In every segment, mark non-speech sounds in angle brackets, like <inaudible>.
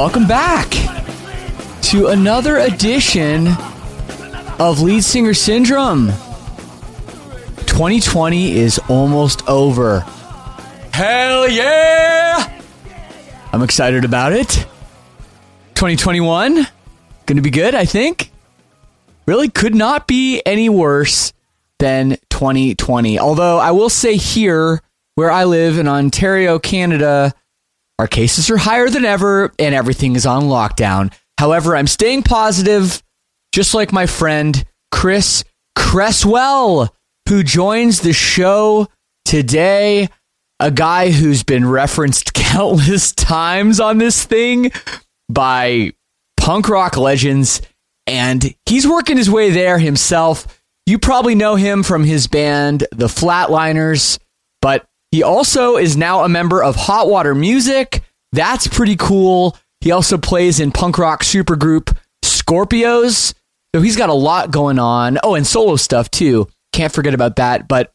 Welcome back to another edition of Lead Singer Syndrome. 2020 is almost over. Hell yeah! I'm excited about it. 2021, gonna be good, I think. Really could not be any worse than 2020. Although I will say here, where I live in Ontario, Canada, our cases are higher than ever and everything is on lockdown. However, I'm staying positive, just like my friend Chris Cresswell, who joins the show today. A guy who's been referenced <laughs> countless times on this thing by punk rock legends, and he's working his way there himself. You probably know him from his band, The Flatliners, but he also is now a member of Hot Water Music. That's pretty cool. He also plays in punk rock supergroup Scorpios. So he's got a lot going on. Oh, and solo stuff too. Can't forget about that. But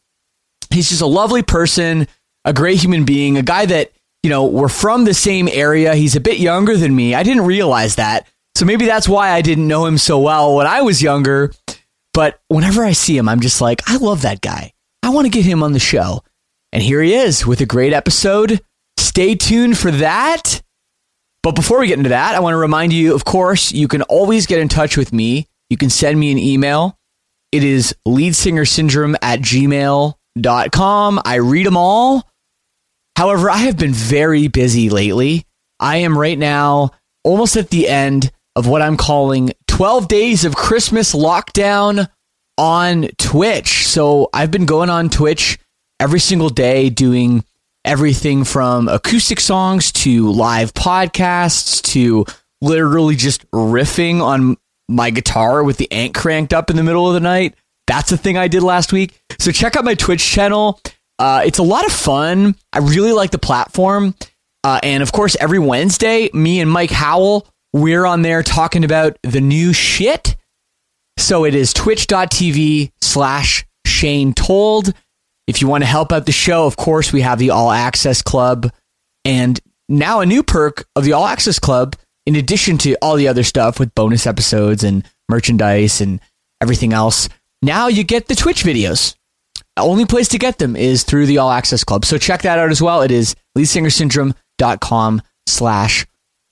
he's just a lovely person, a great human being, a guy that, you know, we're from the same area. He's a bit younger than me. I didn't realize that. So maybe that's why I didn't know him so well when I was younger. But whenever I see him, I'm just like, I love that guy. I want to get him on the show. And here he is with a great episode. Stay tuned for that. But before we get into that, I want to remind you, of course, you can always get in touch with me. You can send me an email. It is leadsingersyndrome at gmail.com. I read them all. However, I have been very busy lately. I am right now almost at the end of what I'm calling 12 days of Christmas lockdown on Twitch. So I've been going on Twitch every single day doing everything from acoustic songs to live podcasts to literally just riffing on my guitar with the amp cranked up in the middle of the night. That's a thing I did last week. So check out my Twitch channel. Uh, it's a lot of fun. I really like the platform. Uh, and of course, every Wednesday, me and Mike Howell, we're on there talking about the new shit. So it is twitch.tv slash Shane Told. If you want to help out the show, of course, we have the All Access Club. And now a new perk of the All Access Club, in addition to all the other stuff with bonus episodes and merchandise and everything else, now you get the Twitch videos. The only place to get them is through the All Access Club. So check that out as well. It is leadsingersyndrome.com slash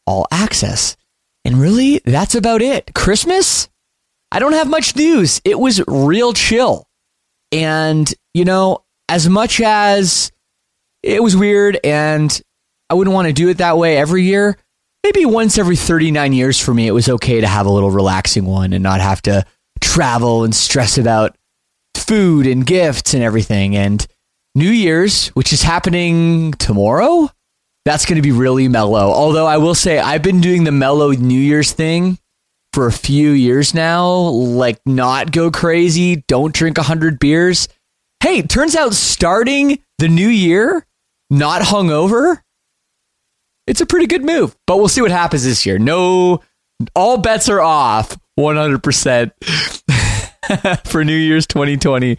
all access. And really, that's about it. Christmas? I don't have much news. It was real chill. And, you know, as much as it was weird and I wouldn't want to do it that way every year, maybe once every 39 years for me, it was okay to have a little relaxing one and not have to travel and stress about food and gifts and everything. And New Year's, which is happening tomorrow, that's going to be really mellow. Although I will say I've been doing the mellow New Year's thing for a few years now, like not go crazy, don't drink 100 beers. Hey, turns out starting the new year not hungover, it's a pretty good move. But we'll see what happens this year. No, all bets are off 100% <laughs> for New Year's 2020.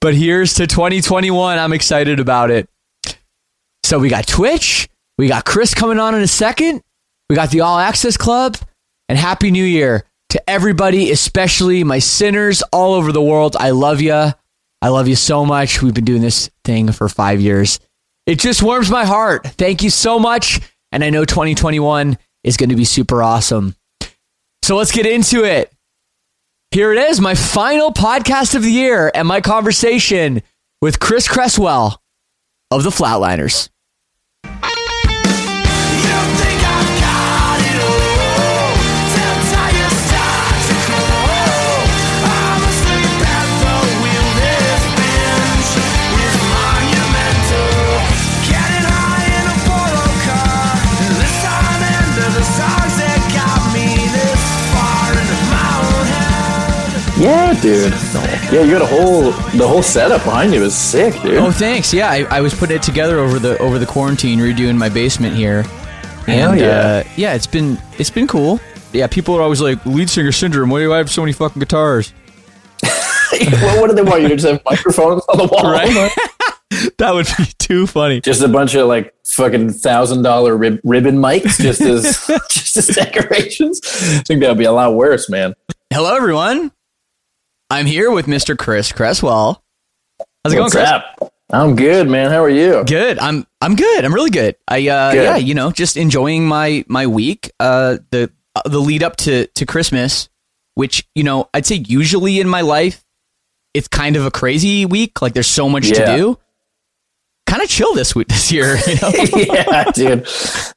But here's to 2021. I'm excited about it. So we got Twitch, we got Chris coming on in a second, we got the All Access Club, and Happy New Year to everybody, especially my sinners all over the world. I love you. I love you so much. We've been doing this thing for five years. It just warms my heart. Thank you so much. And I know 2021 is going to be super awesome. So let's get into it. Here it is, my final podcast of the year and my conversation with Chris Cresswell of the Flatliners. Dude. Yeah, you got a whole the whole setup behind you is sick, dude. Oh, thanks. Yeah, I, I was putting it together over the over the quarantine, redoing my basement here. Hell And yeah. uh, yeah, it's been it's been cool. Yeah, people are always like lead singer syndrome. Why do I have so many fucking guitars? <laughs> <laughs> what, what do they want you to just have microphones on the wall? Right? <laughs> that would be too funny. Just a bunch of like fucking thousand dollar rib- ribbon mics, just as just as decorations. I think that would be a lot worse, man. Hello, everyone. I'm here with Mr. Chris Cresswell. How's it What's going, Chris? up? I'm good, man. How are you? Good. I'm I'm good. I'm really good. I uh Good. yeah, you know, just enjoying my my week. Uh the uh, the lead up to to Christmas, which, you know, I'd say usually in my life it's kind of a crazy week. Like there's so much Yeah. to do. Kind of chill this week this year, you know. <laughs> yeah, dude.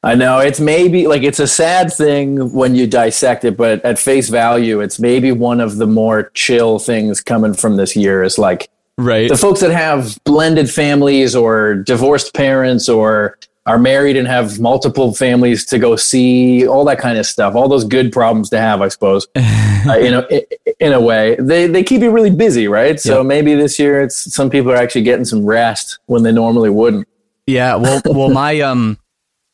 I know it's maybe like it's a sad thing when you dissect it, but at face value, it's maybe one of the more chill things coming from this year. Is like right. the folks that have blended families or divorced parents or are married and have multiple families to go see, all that kind of stuff. All those good problems to have, I suppose. <laughs> uh, you know, i- i- in a way, they they keep you really busy, right? So Yep. maybe this year, it's some people are actually getting some rest when they normally wouldn't. Yeah, well, <laughs> well, my um,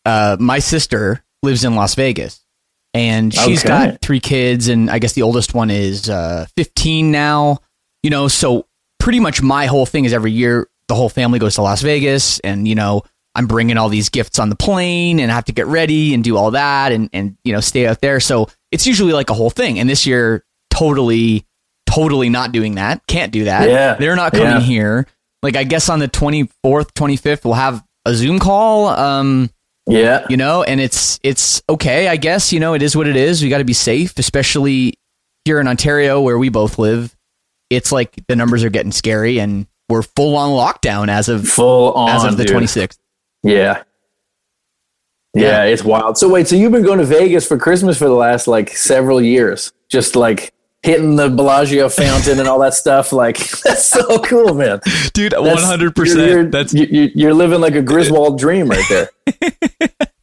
uh, my sister lives in Las Vegas, and she's Okay. got three kids, and I guess the oldest one is uh, 15 now. You know, so pretty much my whole thing is every year the whole family goes to Las Vegas, and you know, I'm bringing all these gifts on the plane, and I have to get ready and do all that, and and you know, stay out there. So it's usually like a whole thing, and this year, totally, totally not doing that. Can't do that. Yeah. they're not coming Yeah. here. Like I guess on the 24th, 25th, we'll have a Zoom call. Um, Yeah. you know, and it's it's okay, I guess. You know, it is what it is. We got to be safe, especially here in Ontario where we both live. It's like the numbers are getting scary, and we're full on lockdown as of Full on. as of the 26th. Yeah. yeah. it's wild. So wait, so you've been going to Vegas for Christmas for the last like several years, just like hitting the Bellagio fountain and all that stuff. Like <laughs> that's so cool, man. Dude, one hundred percent. That's you- you- you're living like a Griswold dream right there.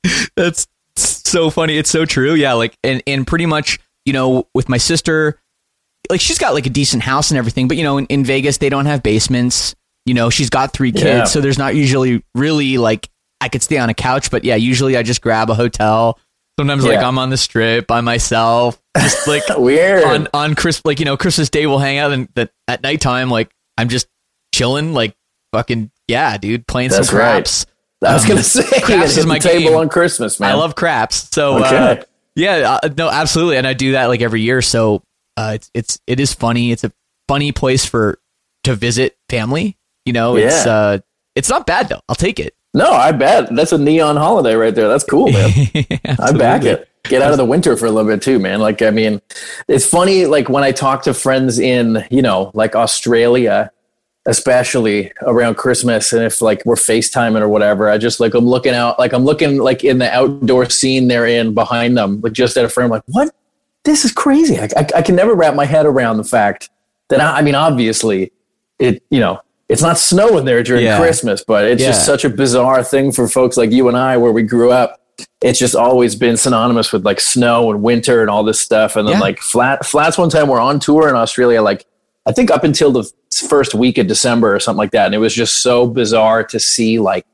<laughs> that's so funny. It's so true. Yeah, like and and pretty much, you know, with my sister, like she's got like a decent house and everything, but you know, in, in Vegas they don't have basements. You know, she's got three kids, Yeah. so there's not usually really like I could stay on a couch, but yeah, usually I just grab a hotel. Sometimes like I'm on the strip by myself, just <laughs> like Weird. on on Chris like you know Christmas Day we'll hang out and that at nighttime like I'm just chilling like fucking yeah, dude, playing That's some right. craps. I was um, gonna <laughs> say, craps is my table game. on Christmas, man. I love craps. So uh, yeah, uh, no, absolutely, and I do that like every year. So uh, it's it's it is funny. It's a funny place for to visit family. You know, it's Yeah. uh, it's not bad though. I'll take it. No, I bet that's a neon holiday right there. That's cool, man. <laughs> I back it. Get out of the winter for a little bit too, man. Like, I mean, it's funny. Like when I talk to friends in, you know, like Australia, especially around Christmas. And if like we're FaceTiming or whatever, I just like I'm looking out, like I'm looking like in the outdoor scene they're in behind them, like just at a frame, like what? This is crazy. I, I, I can never wrap my head around the fact that I, I mean, obviously, it you know it's not snowing there during Yeah. Christmas, but it's just such a bizarre thing for folks like you and I, where we grew up. It's just always been synonymous with like snow and winter and all this stuff. And then Yeah. like flat flats one time we're on tour in Australia, like I think up until the first week of December or something like that. And it was just so bizarre to see like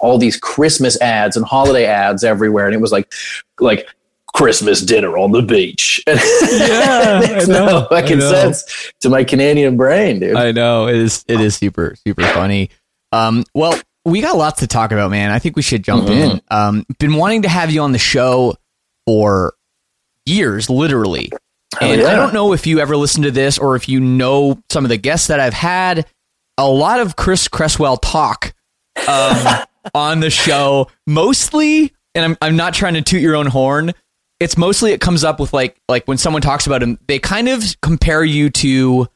all these Christmas ads and holiday ads everywhere. And it was like like Christmas dinner on the beach. <laughs> Yeah, I know, no fucking I know. sense to my Canadian brain, dude. I know it is. It is super super funny. Um, well, we got lots to talk about, man. I think we should jump in. Um, been wanting to have you on the show for years, literally. And yeah. I don't know if you ever listened to this or if you know some of the guests that I've had. A lot of Chris Cresswell talk um, <laughs> on the show, mostly, and I'm I'm not trying to toot your own horn. It's mostly it comes up with like like when someone talks about him, they kind of compare you to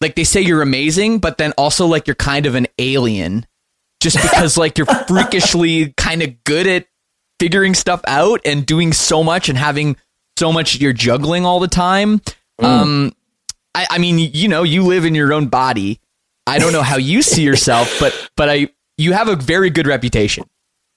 like they say you're amazing, but then also like you're kind of an alien, just because like you're <laughs> freakishly kind of good at figuring stuff out and doing so much and having so much you're juggling all the time. Um, I, I mean, you know, you live in your own body. I don't know how you see yourself, but but I you have a very good reputation.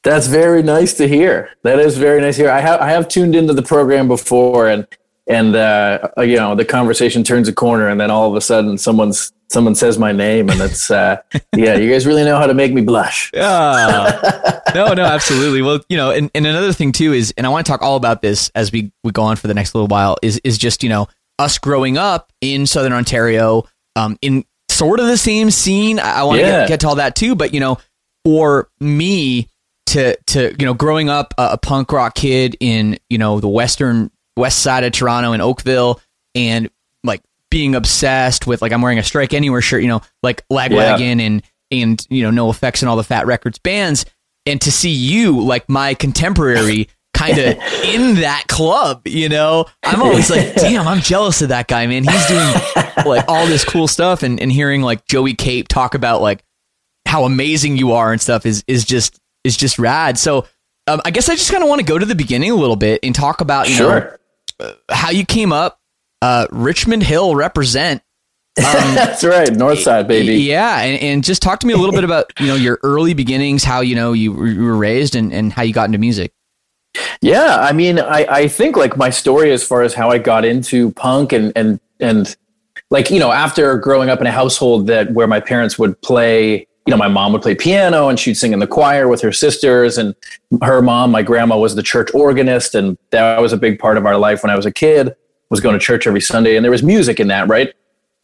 That's very nice to hear. That is very nice to hear. I have I have tuned into the program before, and and uh, you know the conversation turns a corner, and then all of a sudden someone's someone says my name, and it's uh, <laughs> yeah, you guys really know how to make me blush. Yeah. no, no, absolutely. Well, you know, and, and another thing too is, and I want to talk all about this as we, we go on for the next little while is, is just, you know, us growing up in Southern Ontario, um, in sort of the same scene. I, I want to Yeah. get, get to all that too, but you know, for me to, to, you know, growing up a, a punk rock kid in, you know, the Western west side of Toronto in Oakville and like being obsessed with like I'm wearing a Strike Anywhere shirt, you know, like Lagwagon and and you know NOFX and all the Fat Wreck Chords bands, and to see you like my contemporary <laughs> kind of in that club, you know, I'm always like, <laughs> damn, I'm jealous of that guy, man. He's doing like all this cool stuff, and and hearing like Joey Cape talk about like how amazing you are and stuff is is just is just rad. So. Um, I guess I just kind of want to go to the beginning a little bit and talk about you know Sure, how you came up. Uh, Richmond Hill represent. <laughs> that's right, North Side baby. Yeah, and, and just talk to me a little bit about you know your early beginnings, how you know you were you were raised, and, and how you got into music. Yeah, I mean, I, I think like my story as far as how I got into punk and and and like you know after growing up in a household that where my parents would play, you know, my mom would play piano and she'd sing in the choir with her sisters, and her mom, my grandma, was the church organist, and that was a big part of our life when I was a kid. Was going to church every Sunday, and there was music in that, right?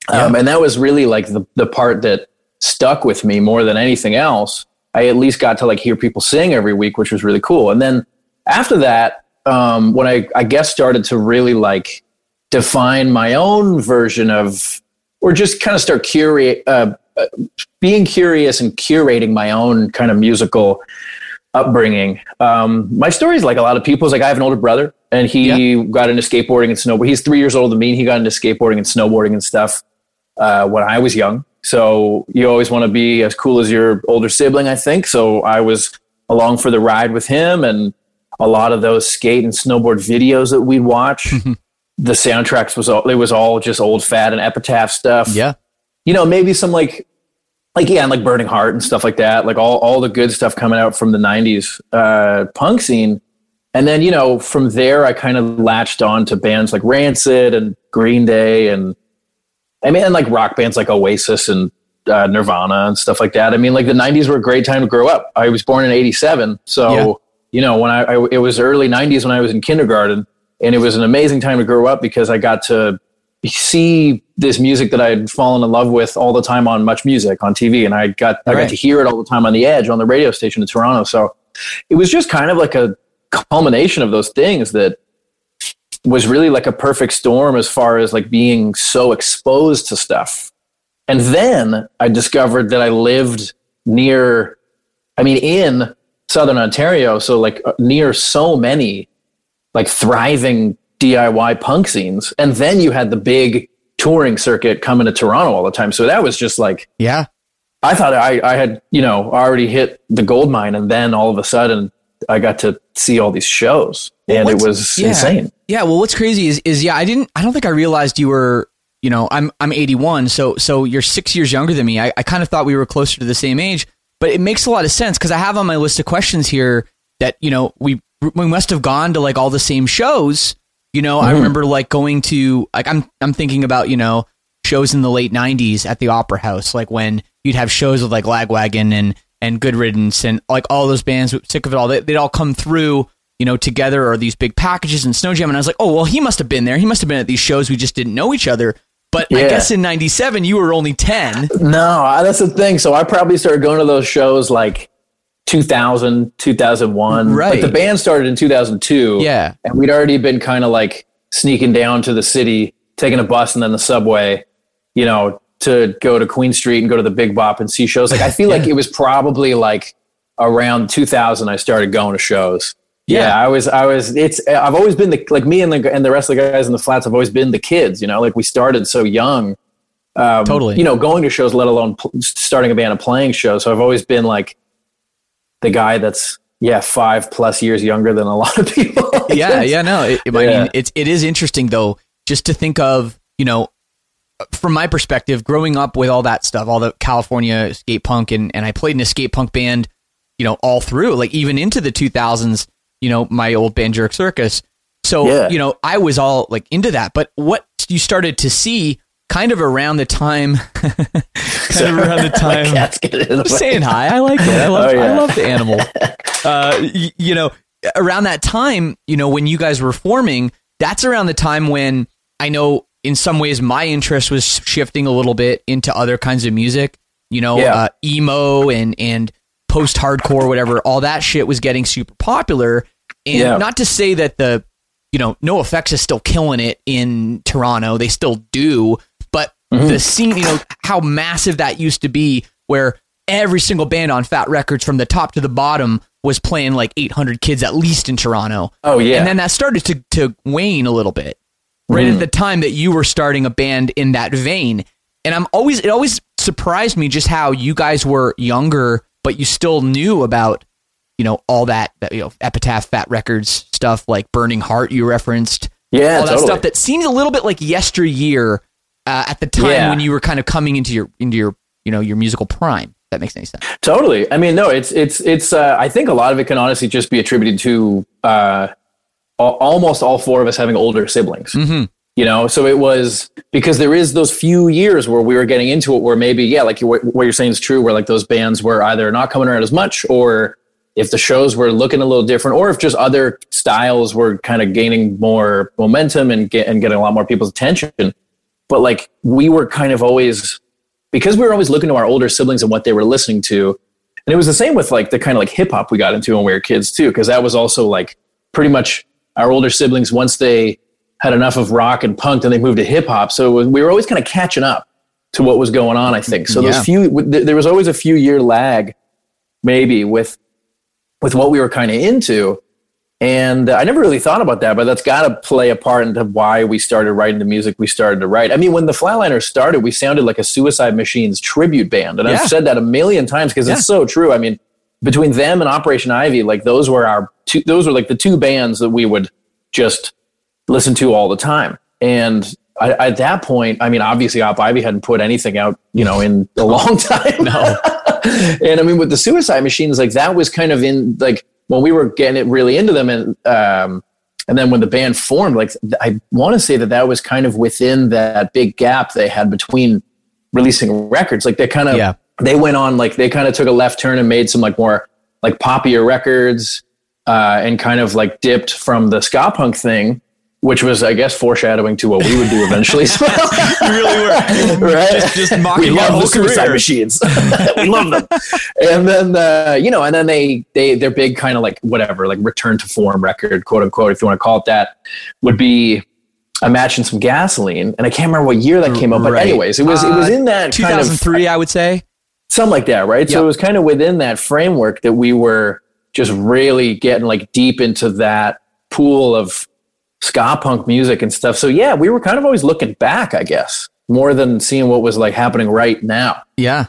Um, and that was really like the the part that stuck with me more than anything else. I at least got to like hear people sing every week, which was really cool. And then after that, um, when I, I guess started to really like define my own version of, or just kind of start curate, uh, being curious and curating my own kind of musical upbringing. Um, my story is like a lot of people's. Like I have an older brother, and he got into skateboarding and snowboarding. He's three years older than me. And he got into skateboarding and snowboarding and stuff uh, when I was young. So you always want to be as cool as your older sibling, I think. So I was along for the ride with him, and a lot of those skate and snowboard videos that we'd watch. <laughs> the soundtracks was all it was all just old fat and epitaph stuff Yeah, you know, maybe some like, like yeah, and like Burning Heart and stuff like that. Like all all the good stuff coming out from the '90s uh, punk scene, and then you know from there I kind of latched on to bands like Rancid and Green Day and I mean and like rock bands like Oasis and uh, Nirvana and stuff like that. I mean like the '90s were a great time to grow up. I was born in '87, so Yeah. you know when I, I it was early '90s when I was in kindergarten, and it was an amazing time to grow up because I got to see this music that I'd fallen in love with all the time on Much Music on TV, and I got I Right. got to hear it all the time on the Edge on the radio station in Toronto. So it was just kind of like a culmination of those things that was really like a perfect storm as far as like being so exposed to stuff. And then I discovered that I lived near, I mean, in Southern Ontario, so like uh, near so many like thriving DIY punk scenes. And then you had the big touring circuit coming to Toronto all the time. So that was just like, Yeah. I thought I, I had, you know, already hit the gold mine. And then all of a sudden I got to see all these shows and it was yeah. insane. Yeah, well what's crazy is is yeah, I didn't I don't think I realized you were you know, I'm I'm 81, so so you're six years younger than me. I, I kind of thought we were closer to the same age, but it makes a lot of sense because I have on my list of questions here that you know we we must have gone to like all the same shows. You know, I mm-hmm. remember like going to like I'm I'm thinking about you know shows in the late 90s at the Opera House, like when you'd have shows with like Lagwagon and and Good Riddance and like all those bands, sick of it all. They, they'd all come through you know, together or these big packages and Snow Jam. And I was like, oh, well, he must have been there. He must have been at these shows. We just didn't know each other. But I guess in 97, you were only 10. No, that's the thing. So I probably started going to those shows like 2000, 2001. Right. But the band started in 2002. Yeah. And we'd already been kind of like sneaking down to the city, taking a bus and then the subway, you know, to go to Queen Street and go to the Big Bop and see shows. Like I feel <laughs> like it was probably like around 2000 I started going to shows. Yeah. Yeah, I was, I was, it's, I've always been the, like me and the, and the rest of the guys in the flats, I've always been the kids, you know, like we started so young um, Totally. you know, going to shows, let alone pl- starting a band and playing shows. So I've always been like the guy that's yeah five plus years younger than a <laughs> lot of people. Yeah, <laughs> yeah, no. It, I Yeah. mean, it's it is interesting though, just to think of you know, from my perspective, growing up with all that stuff, all the California skate punk, and and I played in a skate punk band, you know, all through, like even into the 2000s. You know, my old band Jerk Circus. So Yeah. you know, I was all like into that. But what you started to see, kind of around the time, kind of around the <laughs> My time. cat's getting in the Just way. saying hi. I like it. I love. Oh, yeah. I love the animal. <laughs> Uh, y- you know, around that time, you know, when you guys were forming, that's around the time when I know, in some ways, my interest was shifting a little bit into other kinds of music. You know, Yeah. uh, emo and and post hardcore, whatever. All that shit was getting super popular. And Yeah. not to say that the you know, NOFX is still killing it in Toronto. They still do, but Mm-hmm. the scene, you know, how massive that used to be, where every single band on Fat Wreck Chords from the top to the bottom was playing like 800 kids at least in Toronto. Oh yeah, And then that started to, to wane a little bit right Mm. at the time that you were starting a band in that vein. And I'm always, it always surprised me just how you guys were younger, but you still knew about, you know, all that, that you know, Epitaph, Fat Wreck Chords stuff like Burning Heart you referenced yeah, all that totally. stuff that seems a little bit like yesteryear uh, at the time Yeah. when you were kind of coming into your into your you know your musical prime. If that makes any sense. Totally. I mean, no, it's it's it's. Uh, I think a lot of it can honestly just be attributed to uh, al- almost all four of us having older siblings. Mm-hmm. You know, so it was because there is those few years where we were getting into it, where maybe yeah, like you, what you're saying is true, where like those bands were either not coming around as much, or if the shows were looking a little different, or if just other styles were kind of gaining more momentum and get, and getting a lot more people's attention. But like we were kind of always because we were always looking to our older siblings and what they were listening to. And it was the same with like the kind of like hip hop we got into when we were kids too, because that was also like pretty much our older siblings once they had enough of rock and punk, then they moved to hip hop. So was, we were always kind of catching up to what was going on. I think so. Yeah. Those few th- there was always a few year lag, maybe with with what we were kind of into. And I never really thought about that, but that's got to play a part into why we started writing the music we started to write. I mean, when the Flatliners started, we sounded like a Suicide Machines tribute band. And Yeah. I've said that a million times because Yeah. it's so true. I mean, between them and Operation Ivy, like those were our two, those were like the two bands that we would just listen to all the time. And I, at that point, I mean, obviously Op Ivy hadn't put anything out, you know, in a long <laughs> time. No. and I mean, with the Suicide Machines, like that was kind of in like when we were getting it really into them, and um, and then when the band formed, like I want to say that that was kind of within that big gap they had between releasing records. Like they kind of Yeah. they went on like they kind of took a left turn and made some like more like poppier records uh, and kind of like dipped from the ska punk thing. Which was, I guess, foreshadowing to what we would do eventually. <laughs> So- You really were. right? Just, just mocking we love the suicide career. machines. <laughs> we love them. And then uh, you know, and then they they their big kind of like whatever, like return to form record, quote unquote, if you want to call it that, would be a match and some gasoline. And I can't remember what year that came out, but Right. anyways, it was it was Uh, in that kind of 2003, I would say. something like that, right? So it was kind of within that framework that we were just really getting like deep into that pool of ska punk music and stuff. So yeah, we were kind of always looking back, I guess, more than seeing what was like happening right now. Yeah.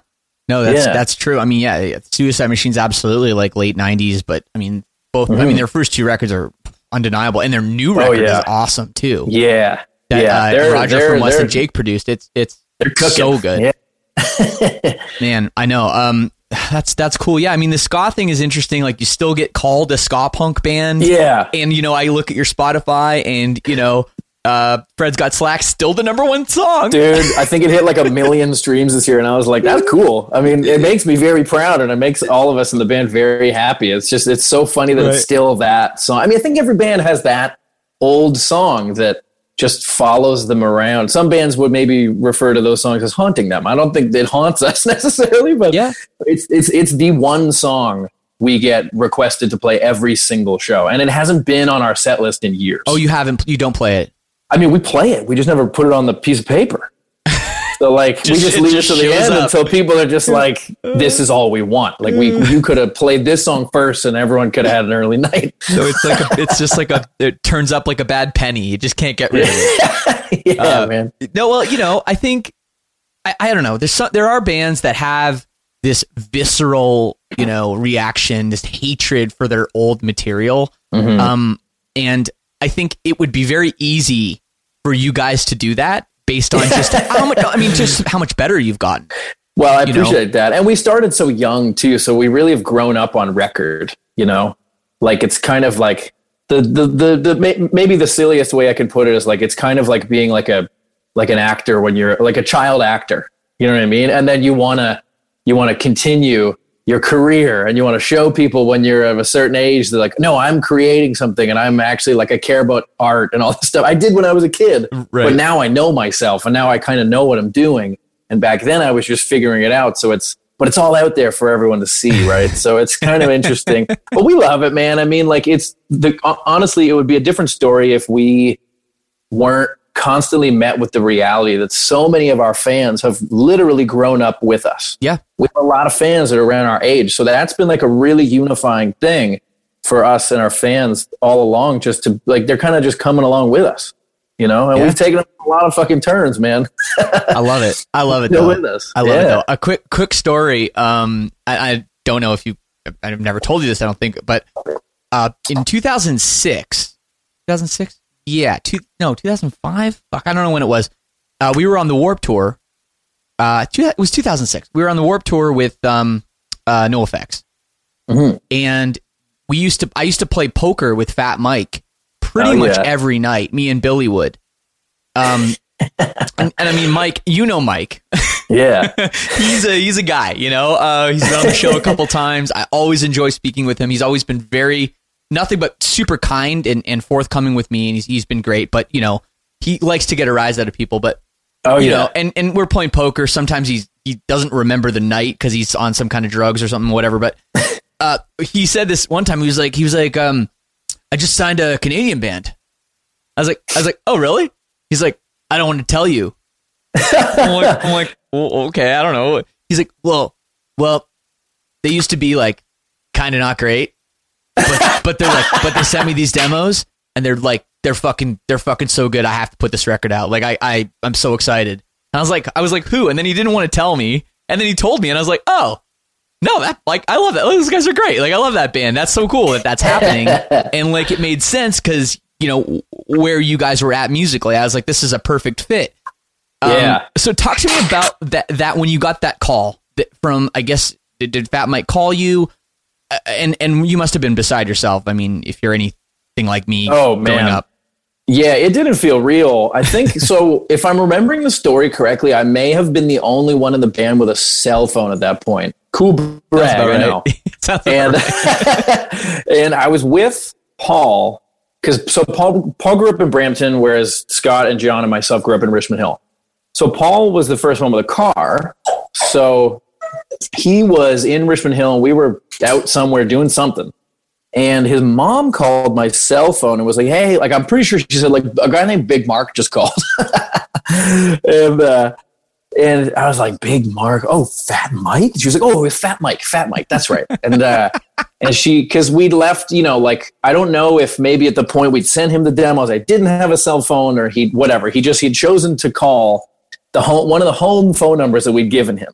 No, that's Yeah. that's true. I mean, yeah, Suicide Machines absolutely like late '90s, but I mean, both. I mean, their first two records are undeniable, and their new record Mm-hmm. Oh, yeah. is awesome too. Yeah. That yeah. uh, they're- Roger they're- from Less Than Jake produced. It's it's they're cooking. so good. Yeah. <laughs> Man, I know. Um, <sighs> that's that's cool. Yeah, I mean, the ska thing is interesting. Like, you still get called a ska punk band. Yeah. and you know, I look at your Spotify, and you know, uh, Fred's Got Slack still the number one song. Dude, I think it hit like a <laughs> million streams this year, and I was like, "That's cool." I mean, it makes me very proud, and it makes all of us in the band very happy. It's just, it's so funny that Right. it's still that song. I mean, I think every band has that old song that just follows them around. Some bands would maybe refer to those songs as haunting them. I don't think it haunts <laughs> us necessarily, but Yeah. it's it's it's the one song we get requested to play every single show, and it hasn't been on our set list in years. Oh, you haven't? You don't play it? I mean, we play it. We just never put it on the piece of paper. So like we Just- just it leave just it to the end up. until people are just like, "This is all we want." Like we, you could have played this song first, and everyone could have had an early <laughs> night. So it's like a, it's just like a it turns up like a bad penny. You just can't get rid of it. <laughs> yeah, Uh, man. No, well, you know, I think I, I don't know. There's some, there are bands that have this visceral, you know, reaction, this hatred for their old material. Mhm. Um, and I think it would be very easy for you guys to do that based on just <laughs> how much. I mean, just how much better you've gotten. Well, I you know? appreciate that, and we started so young too, so we really have grown up on record. You know, like it's kind of like the the the, the maybe the silliest way I can put it is like it's kind of like being like a like an actor when you're like a child actor. You know what I mean? And then you wanna you want to continue your career and you want to show people when you're of a certain age they're like no i'm creating something and i'm actually like i care about art and all this stuff. I did when i was a kid Right. but now i know myself and now i kind of know what i'm doing. And back then i was just figuring it out so it's but it's all out there for everyone to see right? So it's <laughs> kind of interesting. But we love it man. I mean like it's the honestly it would be a different story if we weren't constantly met with the reality that so many of our fans have literally grown up with us Yeah. we have a lot of fans that are around our age. So that's been like a really unifying thing for us and our fans all along, just to like, they're kind of just coming along with us, you know? And Yeah. we've taken a lot of fucking turns, man. I love it. I love it. <laughs> Though. with us. I love it though. A quick quick story. Um, I, I don't know if you. I've never told you this. I don't think, but uh, in 2006, 2006, yeah, two no 2005. Fuck, I don't know when it was. Uh, we were on the Warped Tour. Uh, two, it was 2006. We were on the Warped Tour with um, uh, NOFX, Mhm. and we used to. I used to play poker with Fat Mike pretty Oh, much yeah. every night. Me and Billy would. Um, <laughs> and, and I mean, Mike, you know Mike. <laughs> Yeah. he's a he's a guy, you know. Uh, he's been on the show a couple <laughs> times. I always enjoy speaking with him. He's always been very nothing but super kind and, and forthcoming with me, and he's he's been great. But you know, he likes to get a rise out of people. But Oh, you yeah. know, and and we're playing poker. Sometimes he's he doesn't remember the night because he's on some kind of drugs or something, whatever. But <laughs> uh, he said this one time. He was like, he was like, um, I just signed a Canadian band. I was like, I was like, oh really? He's like, I don't want to tell you. I'm like, I'm like well, okay, I don't know. He's like, well, well, they used to be like kind of not great, but but they're like, but they sent me these demos and they're like, they're fucking, they're fucking so good. I have to put this record out. Like, I, I, I'm so excited. And I was like, I was like, who? And then he didn't want to tell me, and then he told me, and I was like, oh. No, that like I love that. Those guys are great. Like I love that band. That's so cool that that's happening. <laughs> and like it made sense because you know where you guys were at musically. I was like, this is a perfect fit. Um, Yeah. So talk to me about that. That when you got that call that from, I guess, did, did Fat Mike call you? Uh, and and you must have been beside yourself. I mean, if you're anything like me, Oh, man. up. Yeah, it didn't feel real. I think <laughs> so. If I'm remembering the story correctly, I may have been the only one in the band with a cell phone at that point. Cool brag, I right. know. <laughs> And right. <laughs> and I was with Paul because so Paul Paul grew up in Brampton, whereas Scott and John and myself grew up in Richmond Hill. So Paul was the first one with a car. So he was in Richmond Hill, and we were out somewhere doing something. And his mom called my cell phone and was like, "Hey, like I'm pretty sure she said like a guy named Big Mark just called." <laughs> and uh, And I was like, Big Mark, oh, Fat Mike. She was like, oh, it's Fat Mike, Fat Mike. That's right. And uh, <laughs> and she, because we'd left, you know, like I don't know if maybe at the point we'd sent him the demos, I didn't have a cell phone or he whatever. He just he'd chosen to call the home one of the home phone numbers that we'd given him.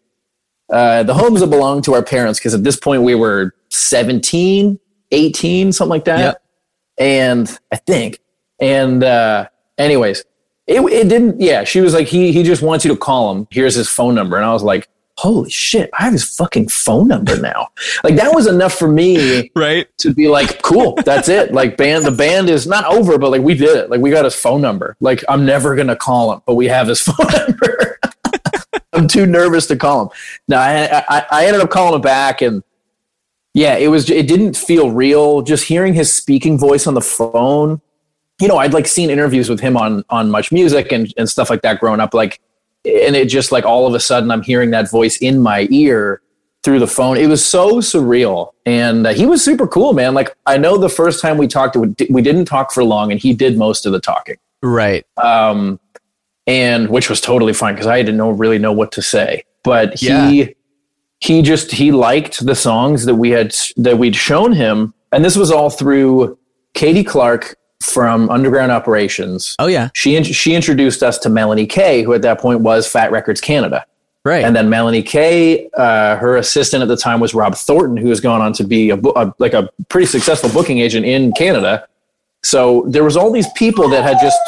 Uh, the homes that belonged to our parents because at this point we were 17, 18, something like that. Yep. And I think, and uh, anyways, it, it didn't. Yeah, she was like, he he just wants you to call him. Here's his phone number, and I was like, holy shit, I have his fucking phone number now. <laughs> like that was enough for me, <laughs> Right. to be like, cool, that's it. Like band, the band is not over, but like we did it. Like we got his phone number. Like I'm never gonna call him, but we have his <laughs> phone number. I'm too nervous to call him. No, I, I I ended up calling him back, and yeah, it was. It didn't feel real. Just hearing his speaking voice on the phone. You know, I'd like seen interviews with him on on Much Music and and stuff like that growing up. Like, and it just like all of a sudden I'm hearing that voice in my ear through the phone. It was so surreal, and uh, he was super cool, man. Like I know the first time we talked, we we didn't talk for long, and he did most of the talking, Right. um, and which was totally fine because I didn't know really know what to say. But he Yeah. he just he liked the songs that we had that we'd shown him, and this was all through Katie Clark from Underground Operations. Oh yeah. She in- she introduced us to Melanie Kay, who at that point was Fat Wreck Chords Canada. Right. And then Melanie Kay, uh, her assistant at the time was Rob Thornton, who has gone on to be a, a like a pretty successful booking agent in Canada. So there was all these people that had just.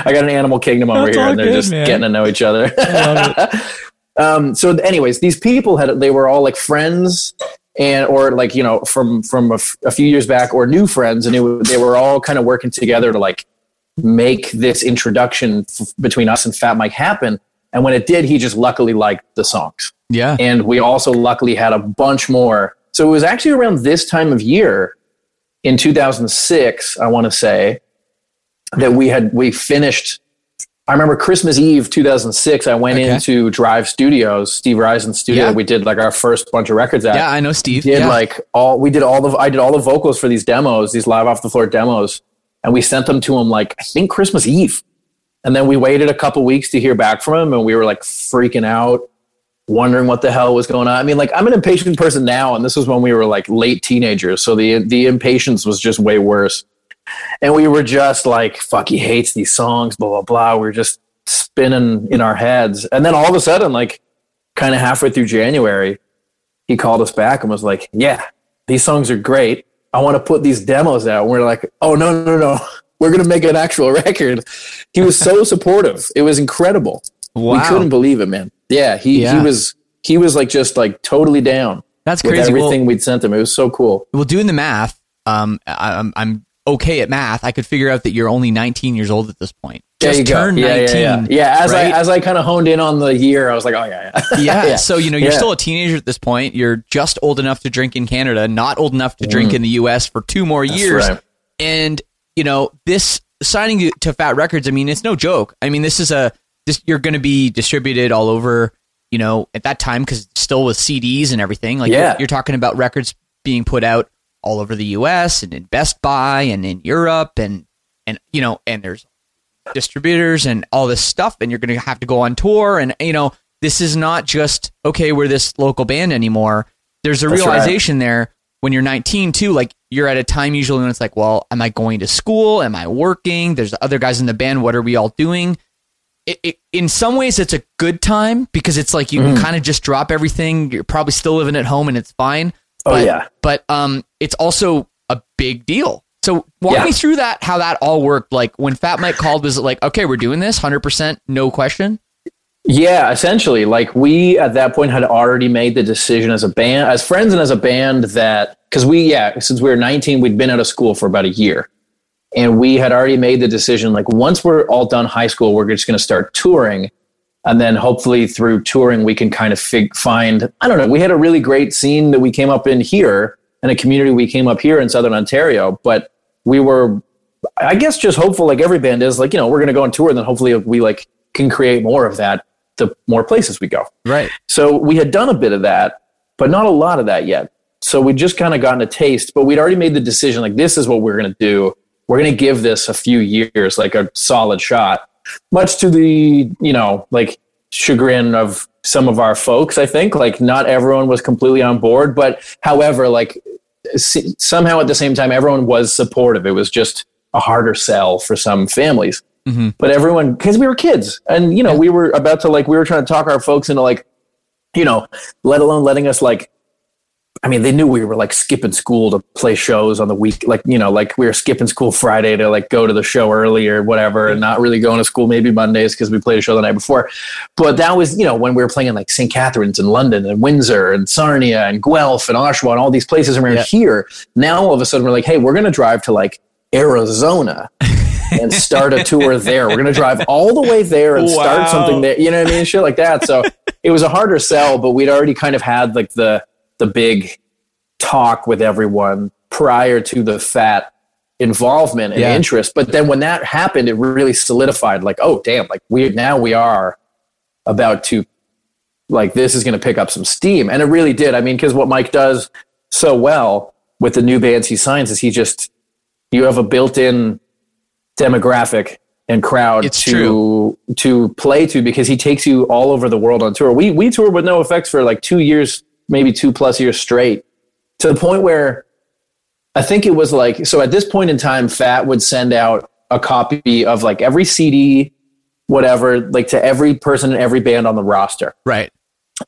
<laughs> I got an animal kingdom over That's here, and they're good, just man. getting to know each other. <laughs> um, so, anyways, these people had they were all like friends, and or like you know from from a, f- a few years back, or new friends, and it, they were all kind of working together to like make this introduction f- between us and Fat Mike happen. And when it did, he just luckily liked the songs. yeah. And we also luckily had a bunch more. So it was actually around this time of year in 2006, I want to say, that we had, we finished. I remember Christmas Eve 2006, I went Okay. into Drive Studios, Steve Rizun's studio. Yeah. We did like our first bunch of records at yeah. I know Steve. did yeah. like all we did all the I did all the vocals for these demos, these live off the floor demos, and we sent them to him like I think Christmas Eve. And then we waited a couple weeks to hear back from him and we were like freaking out, wondering what the hell was going on. I mean, like I'm an impatient person now, and this was when we were like late teenagers, so the the impatience was just way worse. And we were just like, fuck, he hates these songs, blah, blah, blah. We were just spinning in our heads. And then all of a sudden, like kind of halfway through January, he called us back and was like, "Yeah, these songs are great. I want to put these demos out." And we're like, "Oh no, no, no, <laughs> we're gonna make an actual <laughs> record." He was so <laughs> supportive. It was incredible. wow. We couldn't believe it, man. Yeah, he Yeah. he was he was like just like totally down That's crazy. Well, everything we'd sent him. It was so cool. well, doing the math, um, I, I'm I'm okay at math. I could figure out that you're only 19 years old at this point. There Just you go. turned yeah, 19. Yeah, yeah. yeah as right? I as I kind of honed in on the year, I was like, "Oh yeah, yeah." <laughs> yeah. So, you know, you're still a teenager at this point. You're just old enough to drink in Canada, not old enough to drink in the US for two more years. Mm. right. And, you know, this signing to- to Fat Wreck Chords, I mean, it's no joke. I mean, this is a, this, you're going to be distributed all over, you know, at that time, because still with CDs and everything. Like, Yeah. you're, you're talking about records being put out all over the US and in Best Buy and in Europe and, and, you know, and there's distributors and all this stuff and you're going to have to go on tour and you know this is not just okay we're this local band anymore. There's a That's right. realization there when you're 19 too like you're at a time usually when it's like well am i going to school? Am i working? There's other guys in the band. What are we all doing? It, it, in some ways it's a good time because it's like you Mm-hmm. can kind of just drop everything. You're probably still living at home and it's fine Oh, but, yeah. but um it's also a big deal so walk Yeah. me through that how that all worked like when fat mike called was it like okay we're doing this 100% no question Yeah, essentially. Like we at that point had already made the decision as a band, as friends and as a band that because we yeah, since we were 19, we'd been out of school for about a year. And we had already made the decision like once we're all done high school, we're just gonna start touring. And then hopefully through touring we can kind of fig- find I don't know, we had a really great scene that we came up in here and a community we came up here in Southern Ontario, but we were I guess just hopeful, like every band is, like you know, we're gonna go on tour, and then hopefully we like can create more of that the more places we go. right So we had done a bit of that, but not a lot of that yet. So we'd just kind of gotten a taste, but we'd already made the decision, like this is what we're gonna do. We're gonna give this a few years, like a solid shot. Much to the you know like chagrin of some of our folks. I think like not everyone was completely on board, but however, like somehow at the same time, everyone was supportive. It was just a harder sell for some families. Mm-hmm. But everyone, because we were kids, and you know, Yeah. we were about to like we were trying to talk our folks into like, you know, let alone letting us like I mean, they knew we were like skipping school to play shows on the week, like you know, like we were skipping school Friday to like go to the show early or whatever, and not really going to school maybe Mondays because we played a show the night before. But that was you know when we were playing in like St. Catharines and London and Windsor and Sarnia and Guelph and Oshawa and all these places around Yeah. here. Now all of a sudden we're like, hey, we're gonna drive to like Arizona. and start a tour there. We're gonna drive all the way there and Wow. start something there. You know what I mean? Shit like that. So it was a harder sell, but we'd already kind of had like the the big talk with everyone prior to the fat involvement and Yeah. interest. But then when that happened, it really solidified like, oh damn, like we now we are about to like this is gonna pick up some steam. And it really did. I mean, because what Mike does so well with the new bands he signs is he just you have a built-in demographic and crowd It's to true. to play to because he takes you all over the world on tour. We we toured with NOFX for like two years, maybe two plus years straight, to the point where I think it was like so. At this point in time, Fat would send out a copy of like every CD, whatever, like to every person and every band on the roster. Right.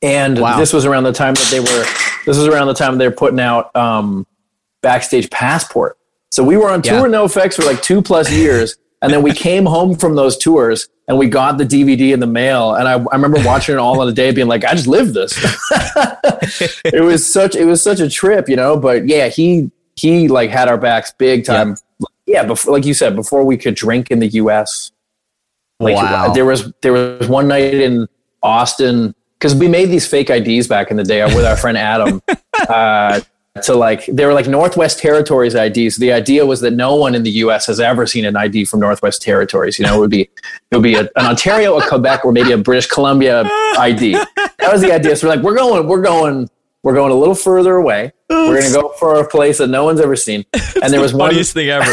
And Wow. this was around the time that they were. This was around the time they were putting out um, backstage passport. So we were on tour Yeah. NOFX for like two plus years, and then we <laughs> came home from those tours and we got the DVD in the mail. And I, I remember watching it all in a day, being like, I just lived this. <laughs> it was such it was such a trip, you know. But yeah, he he like had our backs big time. Yeah, before, like you said, before we could drink in the U.S. Like wow. there was there was one night in Austin because we made these fake IDs back in the day with our friend Adam. <laughs> uh, to like they were like Northwest Territories IDs. The idea was that no one in the U.S. has ever seen an ID from Northwest Territories. You know, it would be it would be a, an Ontario, a Quebec, or maybe a British Columbia ID. That was the idea. So we're like, we're going, we're going, we're going a little further away. We're gonna go for a place that no one's ever seen. <laughs> And there was one funniest thing ever.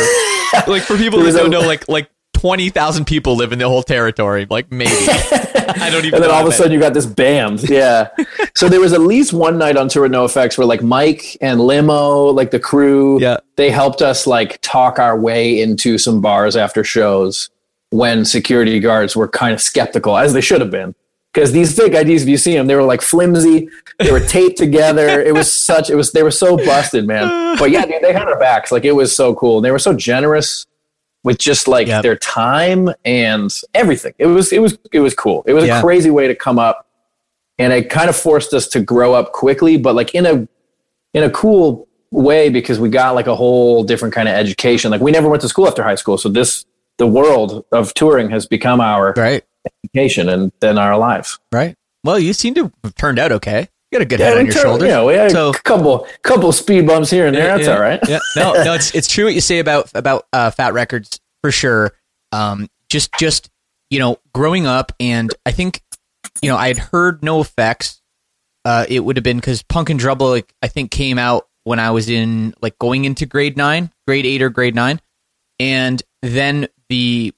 like for people <laughs> that was a- don't know, like like twenty thousand people live in the whole territory. Like maybe <laughs> I don't even. and then all of a sudden you got this bam. <laughs> Yeah. so there was at least one night on tour NOFX where like Mike and Limo, like the crew, Yeah. they helped us like talk our way into some bars after shows when security guards were kind of skeptical, as they should have been. Because these fake IDs, if you see them, they were like flimsy. They were taped together. <laughs> It was such. It was. They were so busted, man. But yeah, dude, they had our backs. Like it was so cool. And they were so generous with just like Yep. their time and everything. It was. It was. It was cool. It was Yeah. a crazy way to come up, and it kind of forced us to grow up quickly, but like in a in a cool way because we got like a whole different kind of education. Like we never went to school after high school, so this the world of touring has become our Right. education and then our lives. Right. Well, you seem to have turned out okay. You got a good head we on your shoulders. Know, we had So- a couple couple speed bumps here and there. That's yeah, all right. Yeah. No, no, it's it's true what you say about about uh, Fat Records for sure. Um, just just you know, growing up, and I think you know I had heard NOFX. Uh, it would have been because Punk in Drublic, like I think, came out when I was in like going into grade nine, grade eight or grade nine, and then the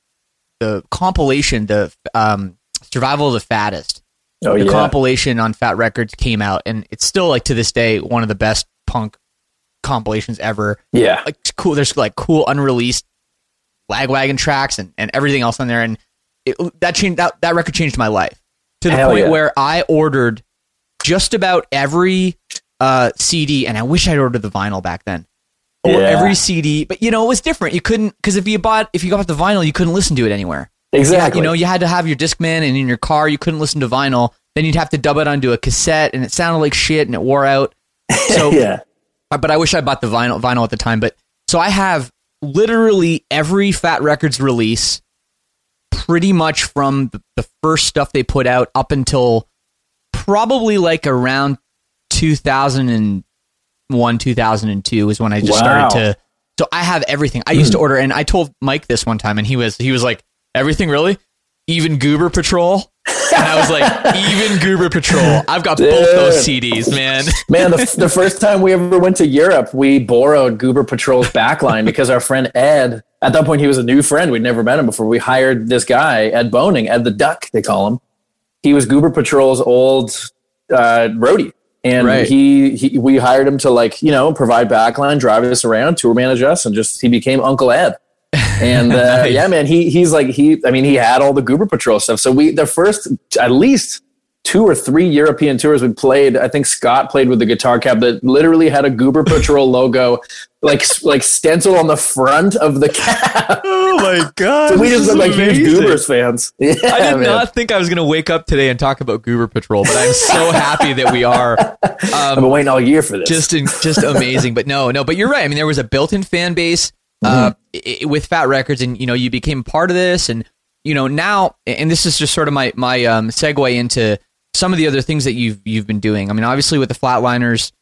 the compilation, the um, Survival of the Fattest Oh the yeah. compilation on Fat Records came out, and it's still like to this day one of the best punk compilations ever. yeah. Like cool, there's like cool unreleased Lagwagon tracks and, and everything else on there, and it, that changed that that record changed my life to the Hell point yeah. where I ordered just about every uh, CD, and I wish I'd ordered the vinyl back then. Or Yeah. every CD, but you know it was different. You couldn't because if you bought if you got the vinyl, you couldn't listen to it anywhere. Exactly. You know, you had to have your Discman, and in your car, you couldn't listen to vinyl. Then you'd have to dub it onto a cassette, and it sounded like shit, and it wore out. <laughs> So, yeah. but I wish I bought the vinyl vinyl at the time. But so I have literally every Fat Records release, pretty much from the, the first stuff they put out up until probably like around 2001, 2002 is when I just Wow. started to. So I have everything. I used to hmm. order, and I told Mike this one time, and he was he was like, "Everything really, even Goober Patrol." and I was like, <laughs> even Goober Patrol. I've got both those CDs, man. Man, the, <laughs> the first time we ever went to Europe, we borrowed Goober Patrol's backline because our friend Ed, at that point, he was a new friend. We'd never met him before. We hired this guy, Ed Boning, Ed the Duck, they call him. He was Goober Patrol's old uh, roadie. And Right. he, he, we hired him to like, you know, provide backline, drive us around, tour manage us, and just, he became Uncle Ed. And <laughs> uh, Nice. yeah, man, he, he's like, he, I mean, he had all the Goober Patrol stuff. So we, the first, at least two or three European tours we played. I think Scott played with the guitar cab that literally had a Goober Patrol logo, like like stenciled on the front of the cab. Oh my <laughs> god! So we just look like huge Goobers fans. <laughs> Yeah, I did man. not think I was going to wake up today and talk about Goober Patrol, but I'm so happy that we are. I've been waiting all year for this. just in, just amazing. But no, no. But you're right. I mean, there was a built-in fan base uh, i- with Fat Records, and you know, you became part of this, and you know, now, and this is just sort of my my um, segue into some of the other things that you've you've been doing. I mean, obviously with the Flatliners,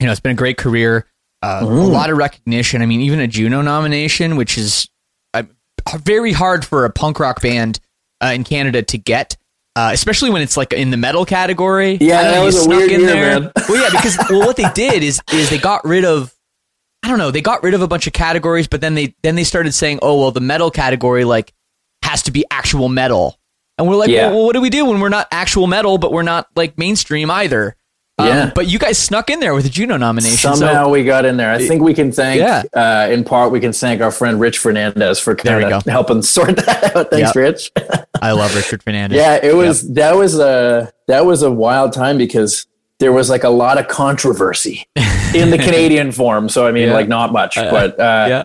you know, it's been a great career, uh, a lot of recognition. I mean, even a Juno nomination, which is uh, very hard for a punk rock band uh, in Canada to get. Uh, especially when it's like in the metal category. Yeah, I don't know, that was a weird in year, there. man. Well, yeah, because well, what they did is is they got rid of I don't know, they got rid of a bunch of categories, but then they then they started saying, oh well, the metal category like has to be actual metal, and we're like, Yeah. well, what do we do when we're not actual metal, but we're not like mainstream either? Um, Yeah. but you guys snuck in there with a Juno nomination. Somehow so, we got in there. I think we can thank, Yeah. uh, in part, we can thank our friend Rich Fernandez for kind of helping <laughs> sort that out. Thanks, Yep. Rich. I love Richard Fernandez. <laughs> Yeah, it was that was a that was a wild time because there was like a lot of controversy in the <laughs> Canadian form. So I mean, Yeah. like not much, but uh, yeah.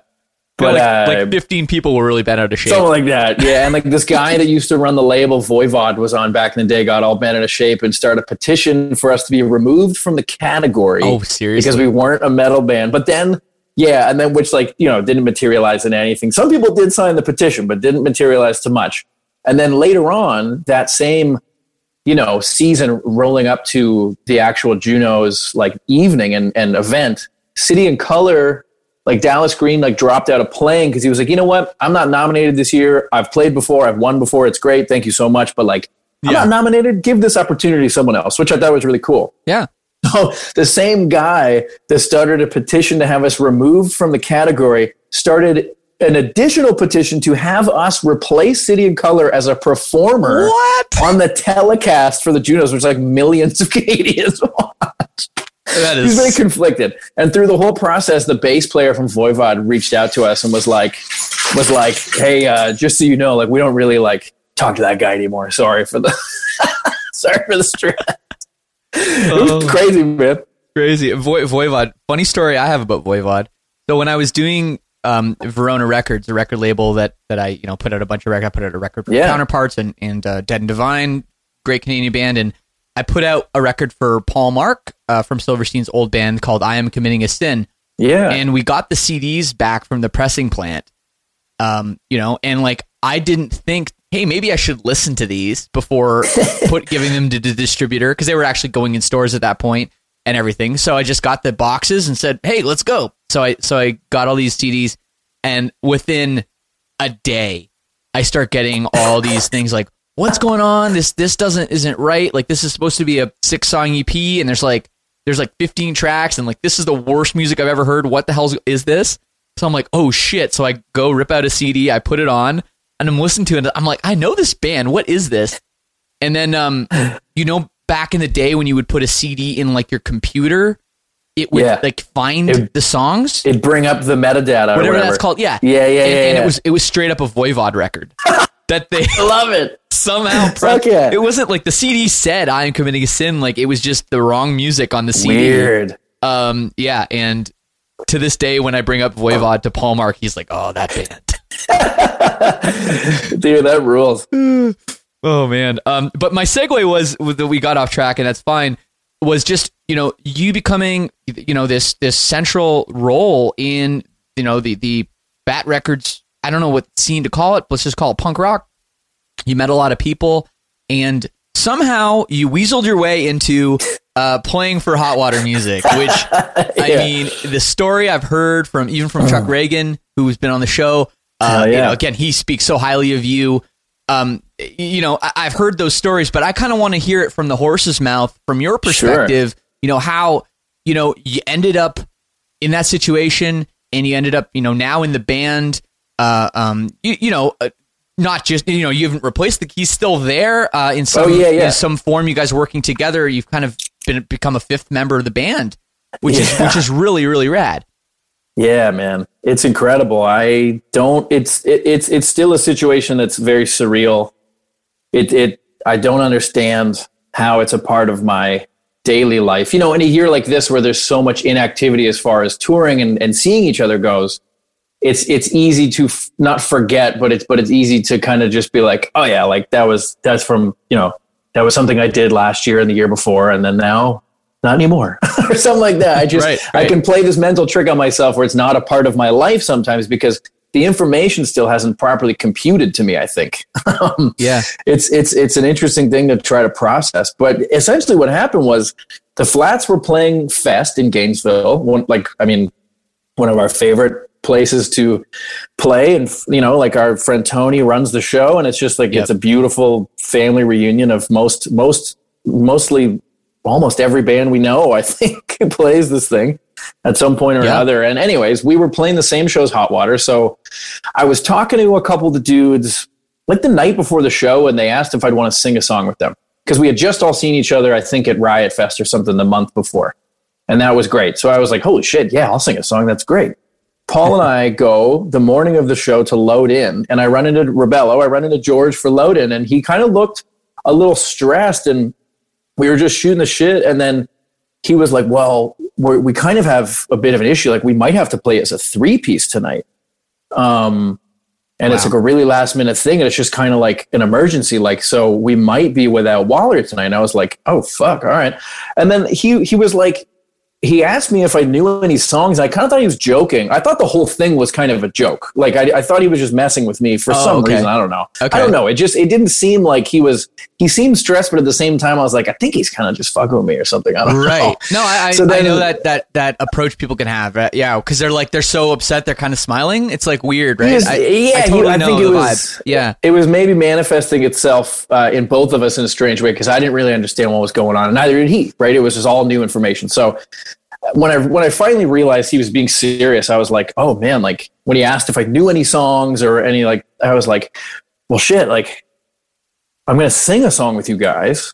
but like, uh, like 15 people were really bent out of shape. something like that. Yeah, and like this guy that used to run the label Voivod was on back in the day, got all bent out of shape and started a petition for us to be removed from the category. Oh, seriously? Because we weren't a metal band, but then. Yeah, and then which like you know didn't materialize in anything. Some people did sign the petition, but didn't materialize to much. And then later on, that same you know season rolling up to the actual Junos like evening and, and event, City and Colour, like Dallas Green, like dropped out of playing because he was like, you know what, I'm not nominated this year. I've played before, I've won before. It's great, thank you so much, but like. I'm not nominated. Give this opportunity to someone else, which I thought was really cool. yeah. So the same guy that started a petition to have us removed from the category started an additional petition to have us replace City and Colour as a performer What? on the telecast for the Junos, which like millions of <laughs> Canadians watch. That He's very conflicted. And through the whole process, the bass player from Voivod reached out to us and was like, was like, hey, uh, just so you know, like we don't really like talk to that guy anymore. Sorry for the <laughs> sorry for the stress. It was Oh. crazy, man. crazy. Vo- Voivod. Funny story I have about Voivod. So when I was doing um, Verona Records, the record label that that I you know put out a bunch of records, I put out a record for Yeah. Counterparts and and uh, Dead and Divine, great Canadian band, and I put out a record for Paul Marc uh, from Silverstein's old band called I Am Committing a Sin. Yeah. and we got the CDs back from the pressing plant. Um, you know, and like I didn't think, hey, maybe I should listen to these before <laughs> put giving them to the distributor because they were actually going in stores at that point and everything. So I just got the boxes and said, hey, let's go. So I so I got all these CDs, and within a day, I start getting all these things like. What's going on? This this doesn't isn't right. Like this is supposed to be a six song EP, and there's like there's like 15 tracks and like this is the worst music I've ever heard. What the hell is this? So I'm like, oh shit. So I go rip out a CD, I put it on, and I'm listening to it. I'm like, I know this band. What is this? And then, um, you know, back in the day when you would put a CD in like your computer, it would Yeah. like find It- the songs, It'd bring up the metadata or whatever, whatever. that's called. Yeah, Yeah, yeah, and, yeah, and yeah. it was it was straight up a Voivod record <laughs> that they I love it. <laughs> somehow Fuck yeah. It wasn't like the CD said I am committing a sin. Like it was just the wrong music on the CD. Weird. Um, yeah, and to this day, when I bring up Voivod to Paul Marc, he's like, "Oh, that band." <laughs> Dude, that rules. <sighs> oh man. Um, but my segue was that we got off track, and that's fine. Was just you know you becoming you know this this central role in you know the the Fat Records. I don't know what scene to call it. Let's just call it punk rock. You met a lot of people, and somehow you weaseled your way into uh, playing for Hot Water Music, <laughs> which I mean, the story I've heard from even from Chuck Ragan, who's been on the show. Uh, Hell You know, again, he speaks so highly of you. Um, you know, I, have heard those stories, but I kind of want to hear it from the horse's mouth, from your perspective. Sure. You know how you know you ended up in that situation, and you ended up, you know, now in the band. Uh, um, you, you know, uh, not just you know you haven't replaced the he's still there uh, in some oh, yeah, yeah. in some form. You guys working together. You've kind of been become a fifth member of the band, which yeah. is which is really really rad. Yeah, man, it's incredible. I don't. It's it, it's it's still a situation that's very surreal. It it I don't understand how it's a part of my daily life. You know, in a year like this where there's so much inactivity as far as touring and, and seeing each other goes, it's it's easy to f- not forget, but it's but it's easy to kind of just be like, oh yeah, like that was that's from you know that was something I did last year and the year before, and then now not anymore <laughs> or something like that. I just right, right. I can play this mental trick on myself where it's not a part of my life sometimes because the information still hasn't properly computed to me. I think. <laughs> um, yeah, it's it's it's an interesting thing to try to process. But essentially, what happened was the Flats were playing Fest in Gainesville. One, like I mean, one of our favorite places to play and you know like our friend tony runs the show and it's just like yep. it's a beautiful family reunion of most most mostly almost every band we know, I <laughs> think, plays this thing at some point or yeah. another. And anyways, we were playing the same show as Hot Water. So I was talking to a couple of the dudes like the night before the show, and they asked if I'd want to sing a song with them because we had just all seen each other, I think, at Riot Fest or something the month before. And that was great. So I was like, holy shit, yeah, I'll sing a song. That's great. Paul and I go the morning of the show to load in, and I run into Rebelo. I run into George for load in, and he kind of looked a little stressed and we were just shooting the shit, and then he was like, "Well, we we kind of have a bit of an issue. Like, we might have to play as a three piece tonight." Um, and wow. it's like a really last minute thing, and it's just kind of like an emergency. Like, so we might be without Wollard tonight. And I was like, "Oh fuck, all right." And then he he was like, he asked me if I knew any songs. I kind of thought he was joking. I thought the whole thing was kind of a joke. Like I, I thought he was just messing with me for oh, some okay. reason. I don't know. Okay. I don't know. It just it didn't seem like he was. He seemed stressed, but at the same time, I was like, I think he's kind of just fucking with me or something. I don't right. know. <laughs> No, I, so then, I know that that that approach people can have. Right? Yeah, because they're like they're so upset, they're kind of smiling. It's like weird, right? Was, I, yeah, I, totally I think it was. Vibe. Yeah, it was maybe manifesting itself uh, in both of us in a strange way because I didn't really understand what was going on, and neither did he. Right? It was just all new information. So when I when I finally realized he was being serious, I was like, oh man, like when he asked if I knew any songs or any like, I was like, well, shit, like I'm gonna sing a song with you guys,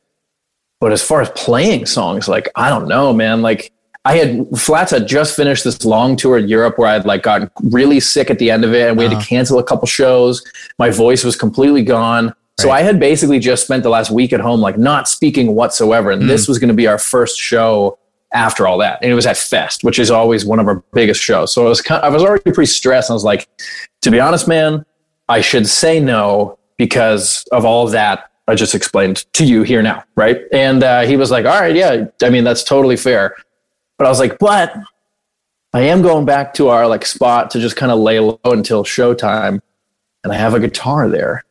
but as far as playing songs, like I don't know, man, like. I had Flats had just finished this long tour in Europe where I had like gotten really sick at the end of it and we uh-huh. had to uh-huh. cancel a couple shows. My voice was completely gone. Right. So I had basically just spent the last week at home, like not speaking whatsoever. And mm. this was going to be our first show after all that. And it was at Fest, which is always one of our biggest shows. So I was kind of, I was already pretty stressed. I was like, to be honest, man, I should say no because of all of that I just explained to you here now, right? And uh, he was like, all right, yeah, I mean that's totally fair. But I was like, but I am going back to our like spot to just kind of lay low until showtime, and I have a guitar there.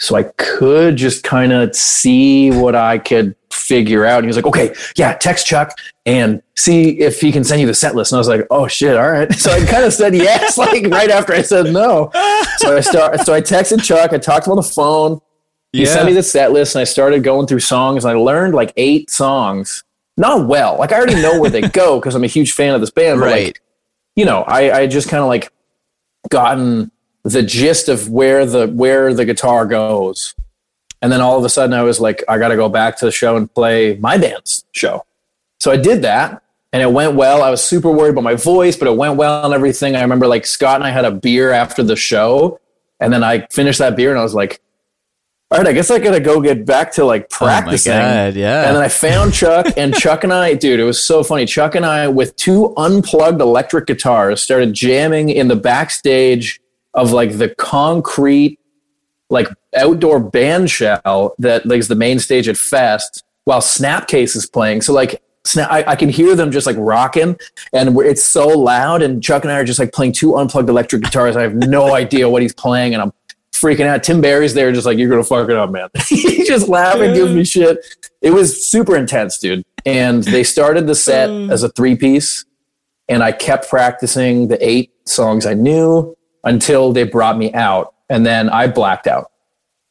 So I could just kind of see what I could figure out. And he was like, okay, yeah, text Chuck and see if he can send you the set list. And I was like, oh shit, all right. <laughs> So I kind of said yes, <laughs> like right after I said no. So I start, so I texted Chuck. I talked to him on the phone. He yeah. sent me the set list and I started going through songs and I learned like eight songs. Not well. Like I already know where they go because I'm a huge fan of this band. But right. like, you know, I, I just kind of like gotten the gist of where the where the guitar goes. And then all of a sudden I was like, I gotta go back to the show and play my band's show. So I did that and it went well. I was super worried about my voice, but it went well and everything. I remember like Scott and I had a beer after the show. And then I finished that beer and I was like, all right, I guess I gotta go get back to like oh practicing. Oh God, yeah. And then I found Chuck, and <laughs> Chuck and I, dude, it was so funny. Chuck and I, with two unplugged electric guitars, started jamming in the backstage of like the concrete like outdoor band shell that like is the main stage at Fest while Snapcase is playing. So like Snap, I, I, can hear them just like rocking, and it's so loud. And Chuck and I are just like playing two unplugged electric guitars. I have no <laughs> idea what he's playing, and I'm freaking out. Tim Barry's there, just like you're gonna fuck it up, man. <laughs> He's just laughing, gives me shit. It was super intense, dude. And they started the set mm. as a three piece, and I kept practicing the eight songs I knew until they brought me out. And then I blacked out.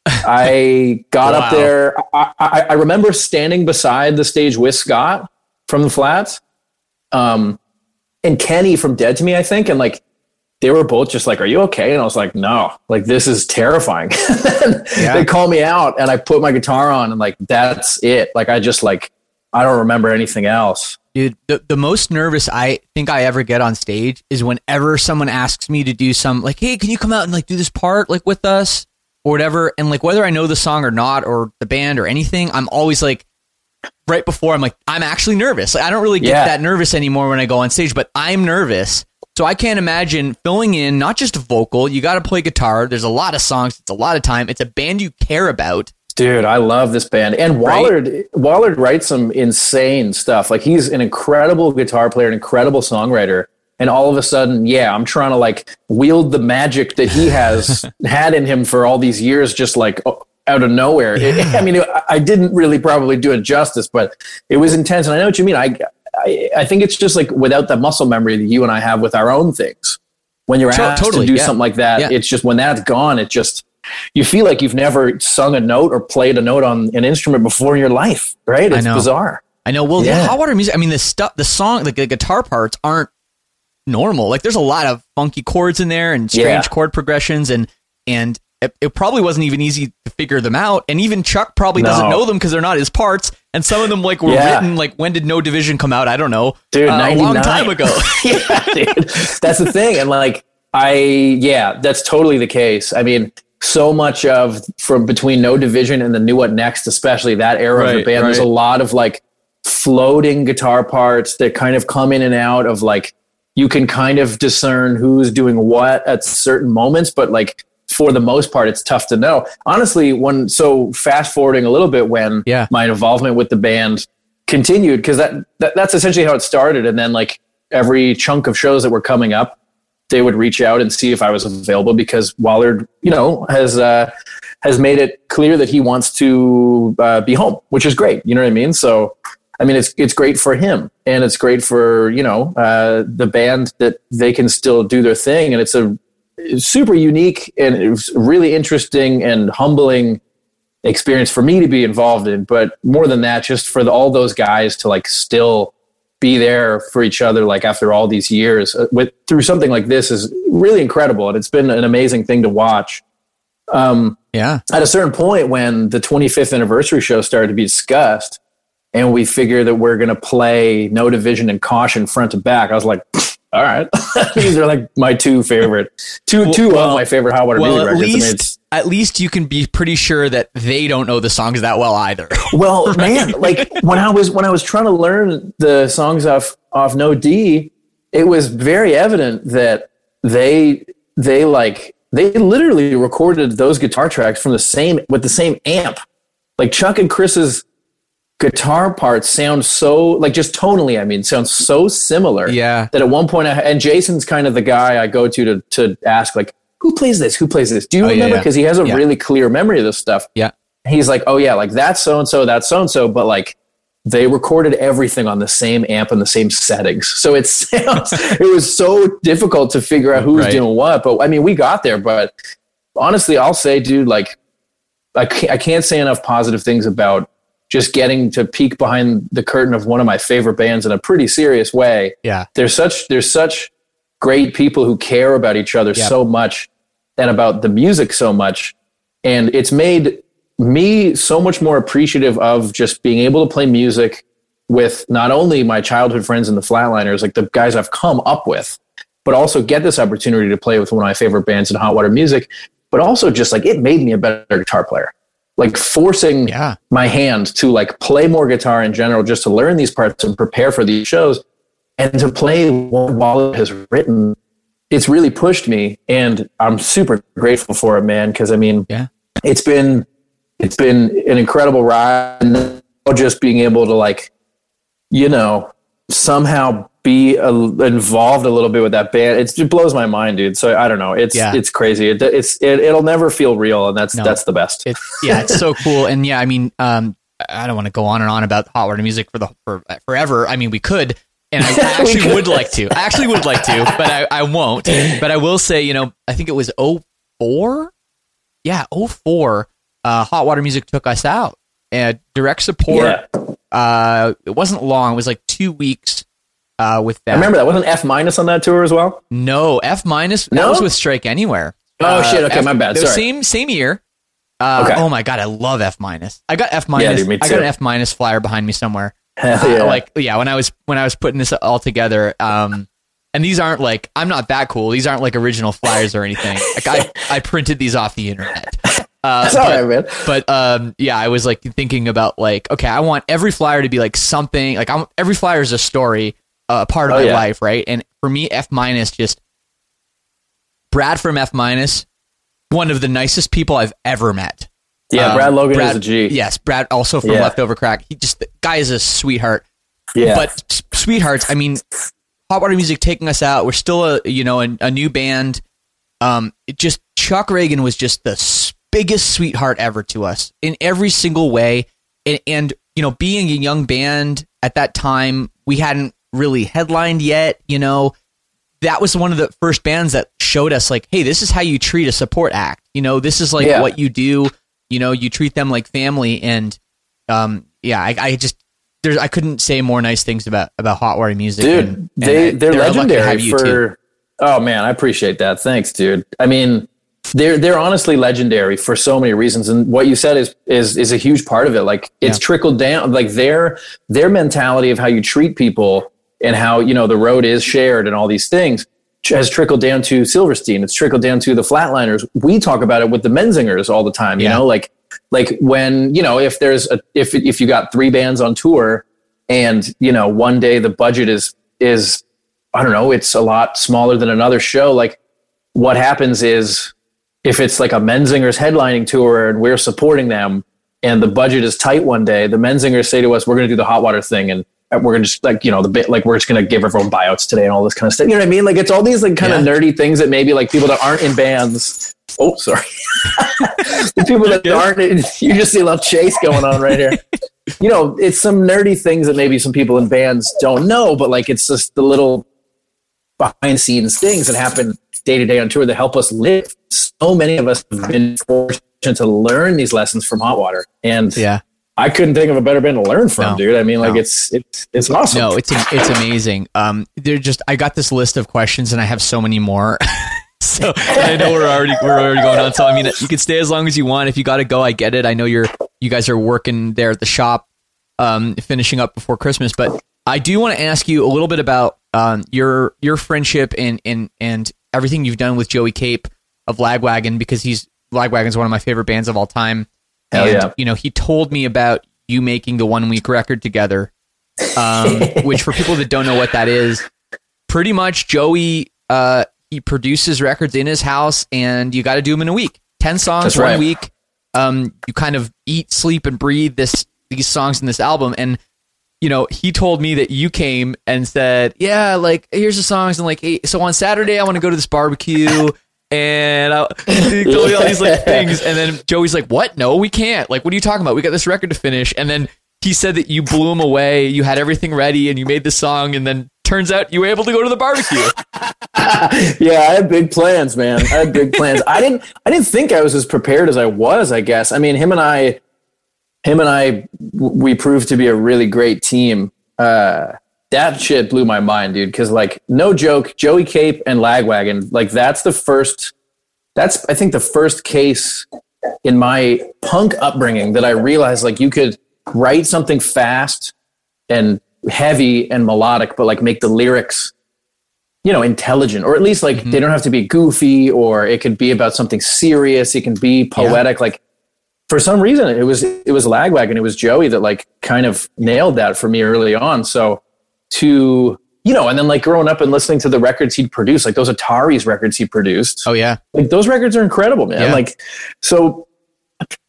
I got Wow. up there. I, I, I remember standing beside the stage with Scott from the Flats, um, and Kenny from Dead to Me, I think, and like they were both just like, "Are you okay?" And I was like, "No, like this is terrifying." <laughs> Yeah. They call me out, and I put my guitar on, and like that's it. Like I just like I don't remember anything else. Dude, the, the most nervous I think I ever get on stage is whenever someone asks me to do some like, hey, can you come out and like do this part like with us or whatever? And like whether I know the song or not or the band or anything, I'm always like right before I'm like, I'm actually nervous. Like I don't really get Yeah. that nervous anymore when I go on stage, but I'm nervous. So I can't imagine filling in not just vocal, you gotta play guitar. There's a lot of songs, it's a lot of time, it's a band you care about. Dude, I love this band. And Right? Wollard Wollard writes some insane stuff. Like he's an incredible guitar player, an incredible songwriter. And all of a sudden, yeah, I'm trying to like wield the magic that he has <laughs> had in him for all these years, just like out of nowhere. It- <laughs> I mean, I- I didn't really probably do it justice, but it was intense. And I know what you mean. I, I, I think it's just like without the muscle memory that you and I have with our own things. When you're asked totally, to do yeah. something like that, Yeah. it's just when that's gone, it just you feel like you've never sung a note or played a note on an instrument before in your life, right? I It's know. bizarre. I know. Well, Yeah. the hot water music. I mean, the stuff, the song, like the guitar parts aren't normal. Like, there's a lot of funky chords in there and strange Yeah. chord progressions, and and it, it probably wasn't even easy to figure them out. And even Chuck probably doesn't know them because they're not his parts. And some of them like were Yeah. written like when did No Division come out? I don't know, Dude, uh, a long time ago. <laughs> yeah, dude. That's the thing. And like, I, yeah, that's totally the case. I mean, so much of from between No Division and the New What Next, especially that era of the Right, band, there's a lot of like floating guitar parts that kind of come in and out of like, you can kind of discern who's doing what at certain moments, but like, for the most part, it's tough to know. Honestly, when so fast forwarding a little bit, when Yeah. my involvement with the band continued, because that, that that's essentially how it started, and then like every chunk of shows that were coming up, they would reach out and see if I was available because Wollard, you know, has uh, has made it clear that he wants to uh, be home, which is great. You know what I mean? So, I mean, it's it's great for him, and it's great for you know uh, the band that they can still do their thing, and it's a super unique and it was really interesting and humbling experience for me to be involved in. But more than that, just for the, all those guys to like still be there for each other, like after all these years uh, with through something like this is really incredible. And it's been an amazing thing to watch. Um, yeah, at a certain point when the 25th anniversary show started to be discussed and we figured that we're going to play no division and caution front to back. I was like all right. <laughs> These are like my two favorite two two well- of my favorite hot water well, music at records. I mean, least at least you can be pretty sure that they don't know the songs that well either. <laughs> well man like when i was when i was trying to learn the songs off off no d it was very evident that they they like they literally recorded those guitar tracks from the same with the same amp. Like chuck and chris's guitar parts sound so like just tonally i mean sounds so similar Yeah. that at one point I, and jason's kind of the guy i go to to, to ask like who plays this who plays this do you Oh, yeah, remember yeah. because he has a Yeah. really clear memory of this stuff yeah, he's like, oh yeah, like that's so and so, that's so and so, but like they recorded everything on the same amp and the same settings. So it <laughs> sounds, it was so difficult to figure out who's Right. doing what. But I mean, we got there. But honestly, I'll say, dude, like I can't, I can't say enough positive things about just getting to peek behind the curtain of one of my favorite bands in a pretty serious way yeah. there's such there's such great people who care about each other Yep. so much and about the music so much and it's made me so much more appreciative of just being able to play music with not only my childhood friends in the flatliners like the guys i've come up with but also get this opportunity to play with one of my favorite bands in hot water music but also just like it made me a better guitar player like forcing Yeah. my hand to like play more guitar in general just to learn these parts and prepare for these shows and to play what Wollard has written it's really pushed me and i'm super grateful for it man because i mean Yeah. it's been it's been an incredible ride and just being able to like you know somehow be a, involved a little bit with that band it's, it blows my mind dude so i don't know it's Yeah. it's crazy it, it's it, it'll never feel real and that's No. that's the best It's yeah, it's so cool. And yeah, I mean, um, I don't want to go on and on about hot water music for the for forever. I mean, we could, and I <laughs> actually would like to. I actually would like to, but I, I won't. But I will say, you know, I think it was 04? Yeah, 04. uh, Hot Water Music took us out. And direct support. Yeah. Uh, it wasn't long. It was like two weeks. Uh, with that, I remember that wasn't F minus on that tour as well. no F minus. That No? was with Strike Anywhere. Oh Uh, shit! Okay, F- my bad. Sorry. Same same year. Uh, Okay. Oh my god, I love F minus. I got F minus. dude, I got an F minus flyer behind me somewhere. Hell Uh, yeah. like yeah, when I was when I was putting this all together. Um, and these aren't like I'm not that cool. These aren't like original flyers or anything. Like I I printed these off the internet. Uh, <laughs> but- right, man. but um, yeah, I was like thinking about like, okay, I want every flyer to be like something. Like, I'm, every flyer is a story, a part of Oh, my yeah. life, right? And for me, F minus just Brad from F minus, one of the nicest people I've ever met. Yeah, Um, Brad Logan Brad- is a G. Yes, Brad also from Yeah. Leftover Crack. He just the guy is a sweetheart. Yeah. But s- sweethearts, I mean, Hot Water Music taking us out. We're still a you know a, a new band. Um, it just Chuck Ragan was just the s- biggest sweetheart ever to us in every single way. And, and you know, being a young band at that time, we hadn't really headlined yet. You know, that was one of the first bands that showed us like, hey, this is how you treat a support act. You know, this is like Yeah. what you do. You know, you treat them like family. And um, yeah, I, I just there's I couldn't say more nice things about about Hot Water Music. dude and- and they they're, to legendary you too. for oh man i appreciate that thanks dude i mean they're they're honestly legendary for so many reasons and what you said is is is a huge part of it like it's Yeah. trickled down like their their mentality of how you treat people and how you know the road is shared and all these things has trickled down to silverstein it's trickled down to the flatliners we talk about it with the menzingers all the time you Yeah. know like like when you know if there's a if if you got three bands on tour and you know one day the budget is is i don't know it's a lot smaller than another show like what happens is if it's like a menzingers headlining tour and we're supporting them and the budget is tight one day the menzingers say to us we're going to do the hot water thing and we're to just like you know the bit like we're just to give everyone buyouts today and all this kind of stuff you know what i mean like it's all these like kind of Yeah. nerdy things that maybe like people that aren't in bands oh sorry <laughs> the people that aren't in, you just see a little chase going on right here <laughs> you know, it's some nerdy things that maybe some people in bands don't know, but like it's just the little behind scenes things that happen day to day on tour that help us live. So many of us have been fortunate to learn these lessons from Hot Water, and Yeah. I couldn't think of a better band to learn from, No. dude. I mean, like No. it's it's it's awesome. No, it's it's amazing. Um, they're just I got this list of questions and I have so many more. <laughs> so I know we're already we're already going on. So I mean, you can stay as long as you want. If you got to go, I get it. I know you're you guys are working there at the shop, um, finishing up before Christmas. But I do want to ask you a little bit about um your your friendship and and and everything you've done with Joey Cape of Lagwagon because he's Lagwagon's one of my favorite bands of all time. Hell and yeah. you know, he told me about you making the one week record together um, <laughs> which for people that don't know what that is, pretty much Joey uh, he produces records in his house, and you got to do them in a week. Ten songs, That's one right. week. Um, you kind of eat, sleep, and breathe this these songs in this album, and you know he told me that you came and said, "Yeah, like here's the songs," and like, hey, so on Saturday I want to go to this barbecue. And I, <laughs> he told me all these like things, and then <laughs> Joey's like, "What? No, we can't. Like, what are you talking about? We got this record to finish." And then he said that you blew him away. You had everything ready, and you made the song. And then turns out you were able to go to the barbecue. <laughs> yeah, I had big plans, man. I had big plans. I didn't I didn't think I was as prepared as I was, I guess. I mean, him and I him and I, we proved to be a really great team. Uh that shit blew my mind, dude, cuz like no joke, Joey Cape and Lagwagon, like that's the first that's I think the first case in my punk upbringing that I realized like you could write something fast and heavy and melodic but like make the lyrics you know intelligent or at least like mm-hmm. they don't have to be goofy or it could be about something serious it can be poetic like for some reason it was it was lagwagon it was joey that like kind of nailed that for me early on so to you know and then like growing up and listening to the records he'd produced like those Ataris records he produced. Oh yeah, like those records are incredible man. Yeah. like so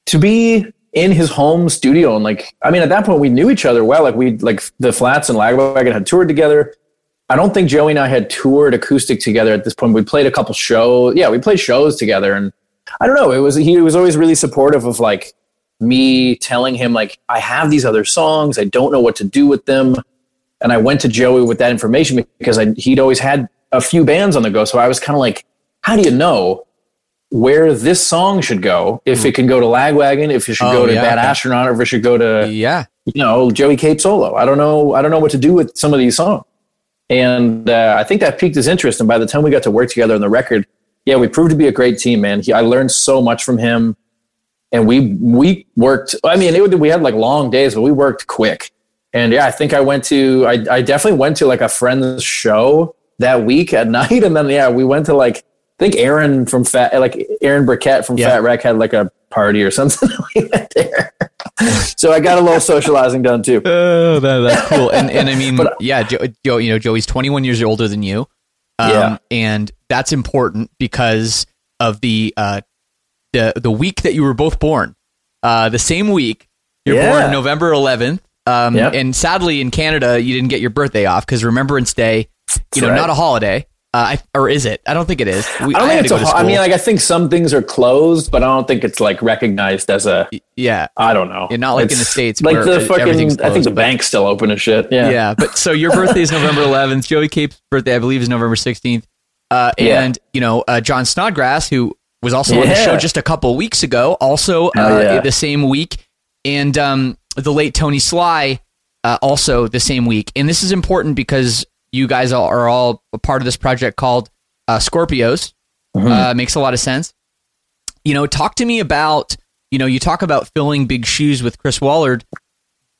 to be in his home studio and like i mean at that point we knew each other well. Like we like the flats and lagwagon had toured together. I don't think joey and i had toured acoustic together at this point. We played a couple shows yeah we played shows together. And i don't know it was he was always really supportive of like me telling him like i have these other songs. I don't know what to do with them and i went to joey with that information because I, he'd always had a few bands on the go so i was kind of like how do you know where this song should go. If it can go to Lagwagon, if it should Oh, go to yeah, Bad okay. Astronaut, or if it should go to Yeah. you know Joey Cape solo. I don't know. I don't know what to do with some of these songs. And uh, I think that piqued his interest. And by the time we got to work together on the record, yeah, we proved to be a great team, man. He, I learned so much from him, and we we worked. I mean, it, we had like long days, but we worked quick. And yeah, I think I went to. I I definitely went to like a friend's show that week at <laughs> night, and then yeah, we went to like. I think Erin from Fat, like Erin Burkett from Yeah. Fat Wreck had like a party or <laughs> something. <laughs> we went there, so I got a little socializing done too. Oh, that, that's cool. And and I mean, But- yeah, Joe, Joe, you know, Joey's 21 years older than you. Um, Yeah. and that's important because of the uh the the week that you were both born. Uh the same week. You're Yeah. born November 11th. Um Yep. and sadly in Canada you didn't get your birthday off cuz Remembrance Day, you know, right. not a holiday. Uh, I, or is it? I don't think it is. We, I don't had think it's a. ho- I mean, like I think some things are closed, but I don't think it's like recognized as a. yeah. I don't know. Yeah, not like in the States Like the fucking. I think the but- bank's still open and shit. Yeah. yeah. But so your birthday is November <laughs> 11th. Joey Cape's birthday, I believe, is November 16th. Uh, Yeah. and you know, uh, Jon Snodgrass, who was also on the show just a couple weeks ago, also uh, yeah. the same week, and um, the late Tony Sly, uh, also the same week. And this is important because you guys are all a part of this project called uh, Scorpios. Mm-hmm. Uh, makes a lot of sense. You know, talk to me about you know you talk about filling big shoes with Chris Wollard,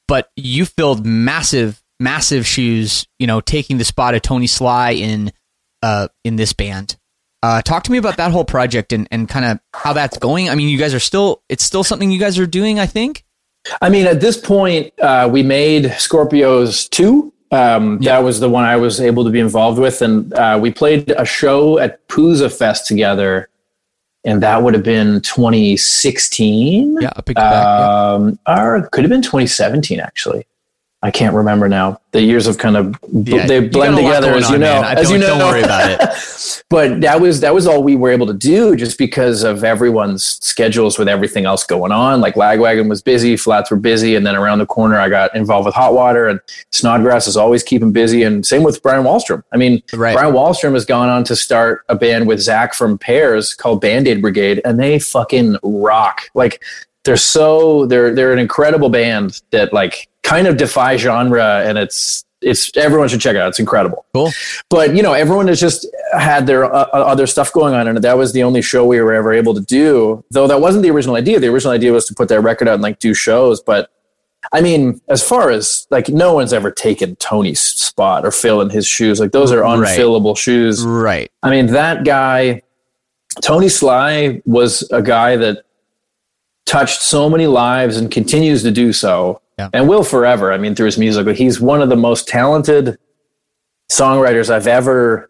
but you filled massive, massive shoes. You know, taking the spot of Tony Sly in uh, in this band. Uh, talk to me about that whole project and, and kind of how that's going. I mean, you guys are still it's still something you guys are doing. I think. I mean, at this point, uh, we made Scorpios two. Um, That was the one I was able to be involved with, and uh, we played a show at Pouzza Fest together, and that would have been 2016. Yeah, I picked it back. yeah. um, or it could have been 2017 actually. I can't remember now. The years have kind of Yeah, they blend got a lot together as you know. man. As you know, don't worry about it. <laughs> <laughs> but that was that was all we were able to do, just because of everyone's schedules with everything else going on. Like Lagwagon was busy, Flats were busy, and then around the corner, I got involved with Hot Water, and Snodgrass is always keeping busy, and same with Brian Wahlstrom. I mean, Right. Brian Wahlstrom has gone on to start a band with Zach from Pears called Band Aid Brigade, and they fucking rock. Like they're so they're they're an incredible band that like kind of defy genre, and it's it's everyone should check it out. It's incredible. Cool. But you know, everyone has just had their uh, other stuff going on, and that was the only show we were ever able to do. Though that wasn't the original idea. The original idea was to put that record out and like do shows, but. I mean, as far as like, no one's ever taken Tony's spot or fill in his shoes. Like, those are Right. unfillable shoes. Right. I mean, that guy, Tony Sly, was a guy that touched so many lives and continues to do so Yeah. and will forever. I mean, through his music, But he's one of the most talented songwriters I've ever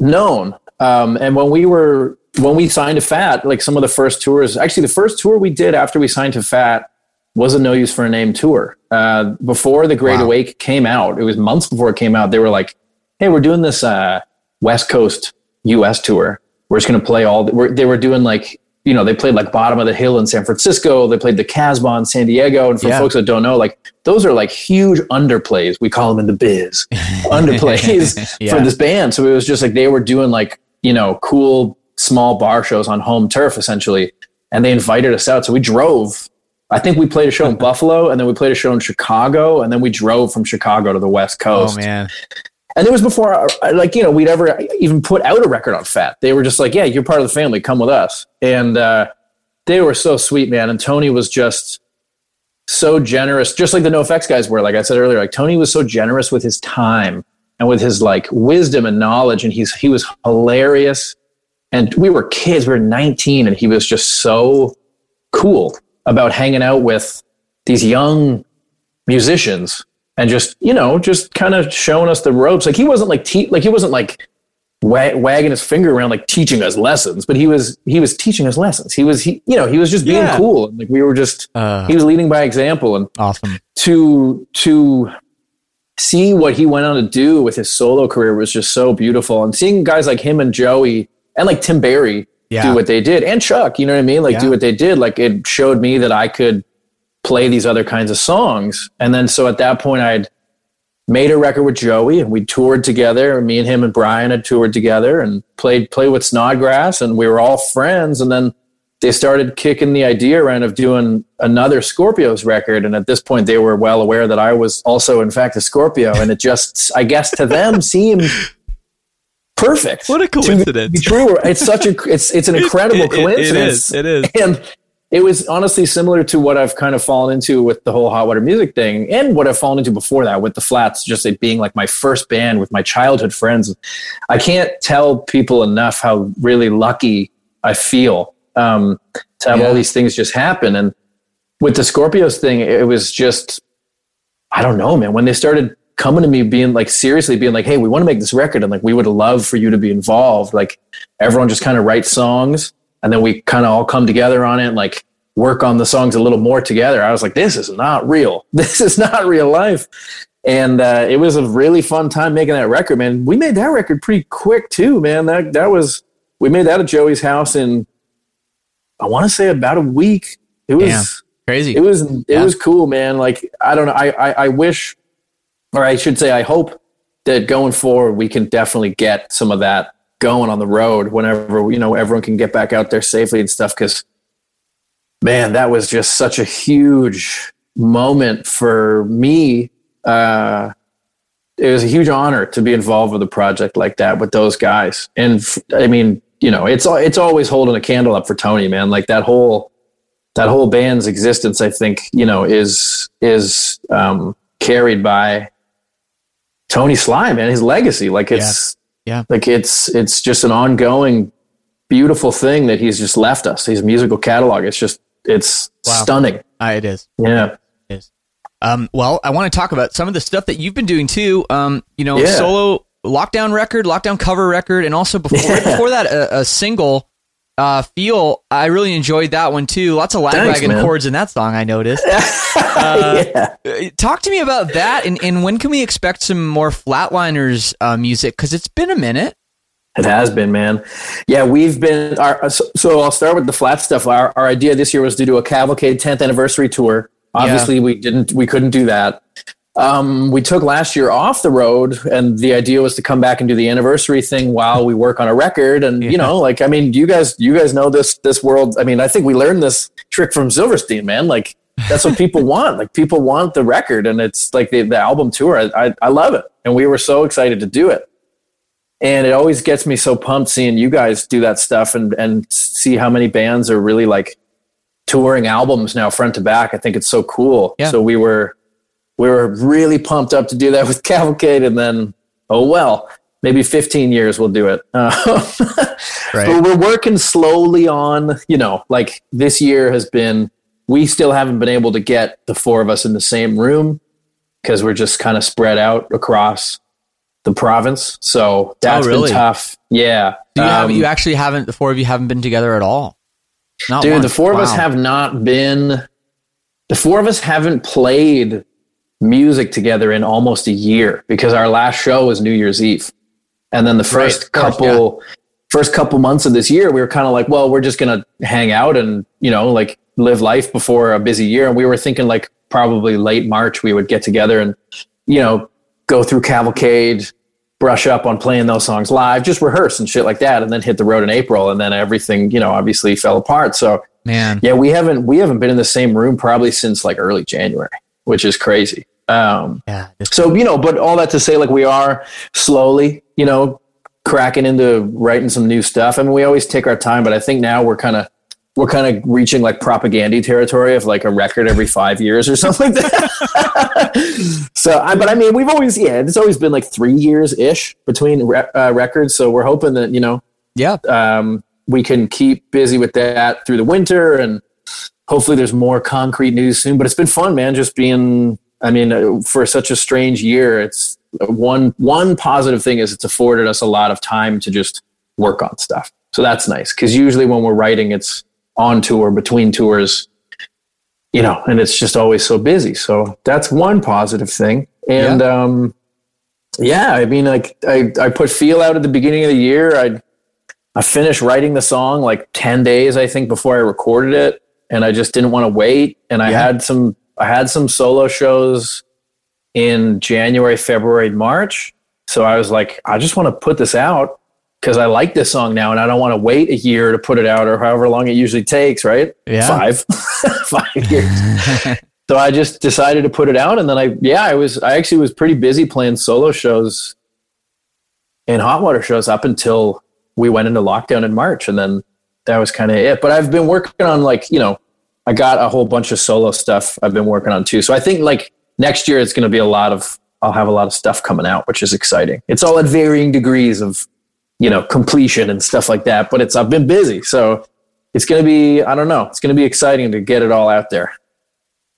known. Um, and when we were, when we signed to Fat, like some of the first tours, actually, the first tour we did after we signed to Fat was a No Use for a Name tour. Uh, before The Great Wow. Awake came out, it was months before it came out, they were like, hey, we're doing this uh, West Coast US tour. We're just going to play all, the, we're, they were doing like, you know, they played like Bottom of the Hill in San Francisco. They played the Casbah in San Diego. And for Yeah. folks that don't know, like those are like huge underplays. We call them in the biz <laughs> underplays Yeah. for this band. So it was just like they were doing like, you know, cool small bar shows on home turf essentially. And they invited us out. So we drove. I think we played a show in <laughs> Buffalo and then we played a show in Chicago. And then we drove from Chicago to the West oh, Coast. Oh man. And it was before, uh, like, you know, we'd ever even put out a record on Fat. They were just like, yeah, you're part of the family. Come with us. And uh, they were so sweet, man. And Tony was just so generous, just like the NOFX guys were. Like I said earlier, like Tony was so generous with his time and with his like wisdom and knowledge. And he's he was hilarious. And we were kids. We were 19, and he was just so cool about hanging out with these young musicians and just you know just kind of showing us the ropes like he wasn't like te- like he wasn't like wa- wagging his finger around like teaching us lessons but he was he was teaching us lessons he was he you know he was just being Yeah. cool and like we were just Uh, he was leading by example and awesome. to to see what he went on to do with his solo career was just so beautiful and seeing guys like him and joey and like tim barry Yeah. do what they did and chuck you know what i mean like Yeah. do what they did like it showed me that i could play these other kinds of songs and then so at that point i'd made a record with Joey, and we toured together. Me and him and Brian had toured together and played play with Snodgrass, and we were all friends. And then they started kicking the idea around of doing another Scorpios record. And at this point, they were well aware that I was also, in fact, a Scorpio. And it just, I guess, to them <laughs> seemed perfect. What a coincidence! To be true. It's such a, it's it's an <laughs> incredible it, it, coincidence. It is. It is. And it was honestly similar to what I've kind of fallen into with the whole hot water music thing, and what I've fallen into before that with the Flats. Just it being like my first band with my childhood friends. I can't tell people enough how really lucky I feel um, to have yeah. all these things just happen. And with the Scorpios thing, it was just, I don't know, man. When they started coming to me, being like seriously, being like, "Hey, we want to make this record, and like we would love for you to be involved." Like everyone just kind of writes songs, and then we kind of all come together on it, and like work on the songs a little more together. I was like, "This is not real. <laughs> This is not real life." And uh, it was a really fun time making that record, man. We made that record pretty quick too, man. That that was we made that at Joey's house in I want to say about a week. It was Damn, crazy. It was it yeah. was cool, man. Like I don't know. I, I I wish, or I should say, I hope that going forward we can definitely get some of that going on the road whenever you know everyone can get back out there safely and stuff. Because man, that was just such a huge moment for me. Uh, it was a huge honor to be involved with a project like that with those guys. And I mean, you know, it's it's always holding a candle up for Tony, man. Like that whole that whole band's existence, I think, you know, is is um, carried by Tony Sly, man. His legacy, like it's yeah. like it's it's just an ongoing, beautiful thing that he's just left us. His musical catalog, it's just it's wow. stunning. Uh, it is. Yeah. It is. Um, well, I want to talk about some of the stuff that you've been doing too. Um, you know, yeah. solo lockdown record, lockdown cover record, and also before <laughs> yeah. before that a, a single. Uh, feel I really enjoyed that one too. Lots of lagwagon chords in that song. I noticed. <laughs> uh, yeah. Talk to me about that, and, and when can we expect some more Flatliners uh, music? Because it's been a minute. It has been, man. Yeah, we've been. Our, so, so I'll start with the flat stuff. Our, our idea this year was to do a Cavalcade 10th anniversary tour. Obviously, yeah. we didn't. We couldn't do that um, we took last year off the road, and the idea was to come back and do the anniversary thing while we work on a record. And yeah. you know, like I mean, you guys, you guys know this this world. I mean, I think we learned this trick from Silverstein, man. Like that's what people <laughs> want. Like people want the record, and it's like the the album tour. I, I I love it, and we were so excited to do it. And it always gets me so pumped seeing you guys do that stuff and and see how many bands are really like touring albums now front to back. I think it's so cool. Yeah. So we were we were really pumped up to do that <laughs> with Cavalcade, and then oh well, maybe 15 years we'll do it. Uh, <laughs> right. But we're working slowly on, you know, like this year has been. We still haven't been able to get the four of us in the same room because we're just kind of spread out across the province. So that's oh, really? been tough. Yeah. you, um, have, you actually haven't, the four of you haven't been together at all? Not dude, once. the four wow. of us have not been, the four of us haven't played music together in almost a year because our last show was New Year's Eve. And then the first right, couple course, yeah. first couple months of this year we were kind of like, well, we're just going to hang out and, you know, like live life before a busy year and we were thinking like probably late March we would get together and you know, go through Cavalcade, brush up on playing those songs live, just rehearse and shit like that and then hit the road in April and then everything, you know, obviously fell apart. So Man. Yeah, we haven't we haven't been in the same room probably since like early January, which is crazy. Um, yeah. So you know, but all that to say, like we are slowly, you know, cracking into writing some new stuff. I mean, we always take our time, but I think now we're kind of we're kind of reaching like Propagandhi territory of like a record every five years or <laughs> something like <laughs> that. so, I, but I mean, we've always yeah, it's always been like three years ish between re- uh, records. So we're hoping that you know, yeah, um, we can keep busy with that through the winter and. Hopefully, there's more concrete news soon. But it's been fun, man. Just being I mean, uh, for such a strange year, it's one one positive thing is it's afforded us a lot of time to just work on stuff. So that's nice because usually when we're writing, it's on tour, between tours, you know, and it's just always so busy. So that's one positive thing. And yeah, um, yeah I mean, like I I put feel out at the beginning of the year. I I finished writing the song like ten days, I think, before I recorded it, and I just didn't want to wait. And I yeah. had some I had some solo shows in January, February, March. So I was like, I just want to put this out because I like this song now and I don't want to wait a year to put it out or however long it usually takes, right? Yeah. Five, <laughs> five years. <laughs> so I just decided to put it out. And then I, yeah, I was, I actually was pretty busy playing solo shows and hot water shows up until we went into lockdown in March. And then that was kind of it. But I've been working on like, you know, I got a whole bunch of solo stuff I've been working on too. So I think like next year it's going to be a lot of, I'll have a lot of stuff coming out, which is exciting. It's all at varying degrees of, you know, completion and stuff like that. But it's, I've been busy. So it's going to be, I don't know, it's going to be exciting to get it all out there.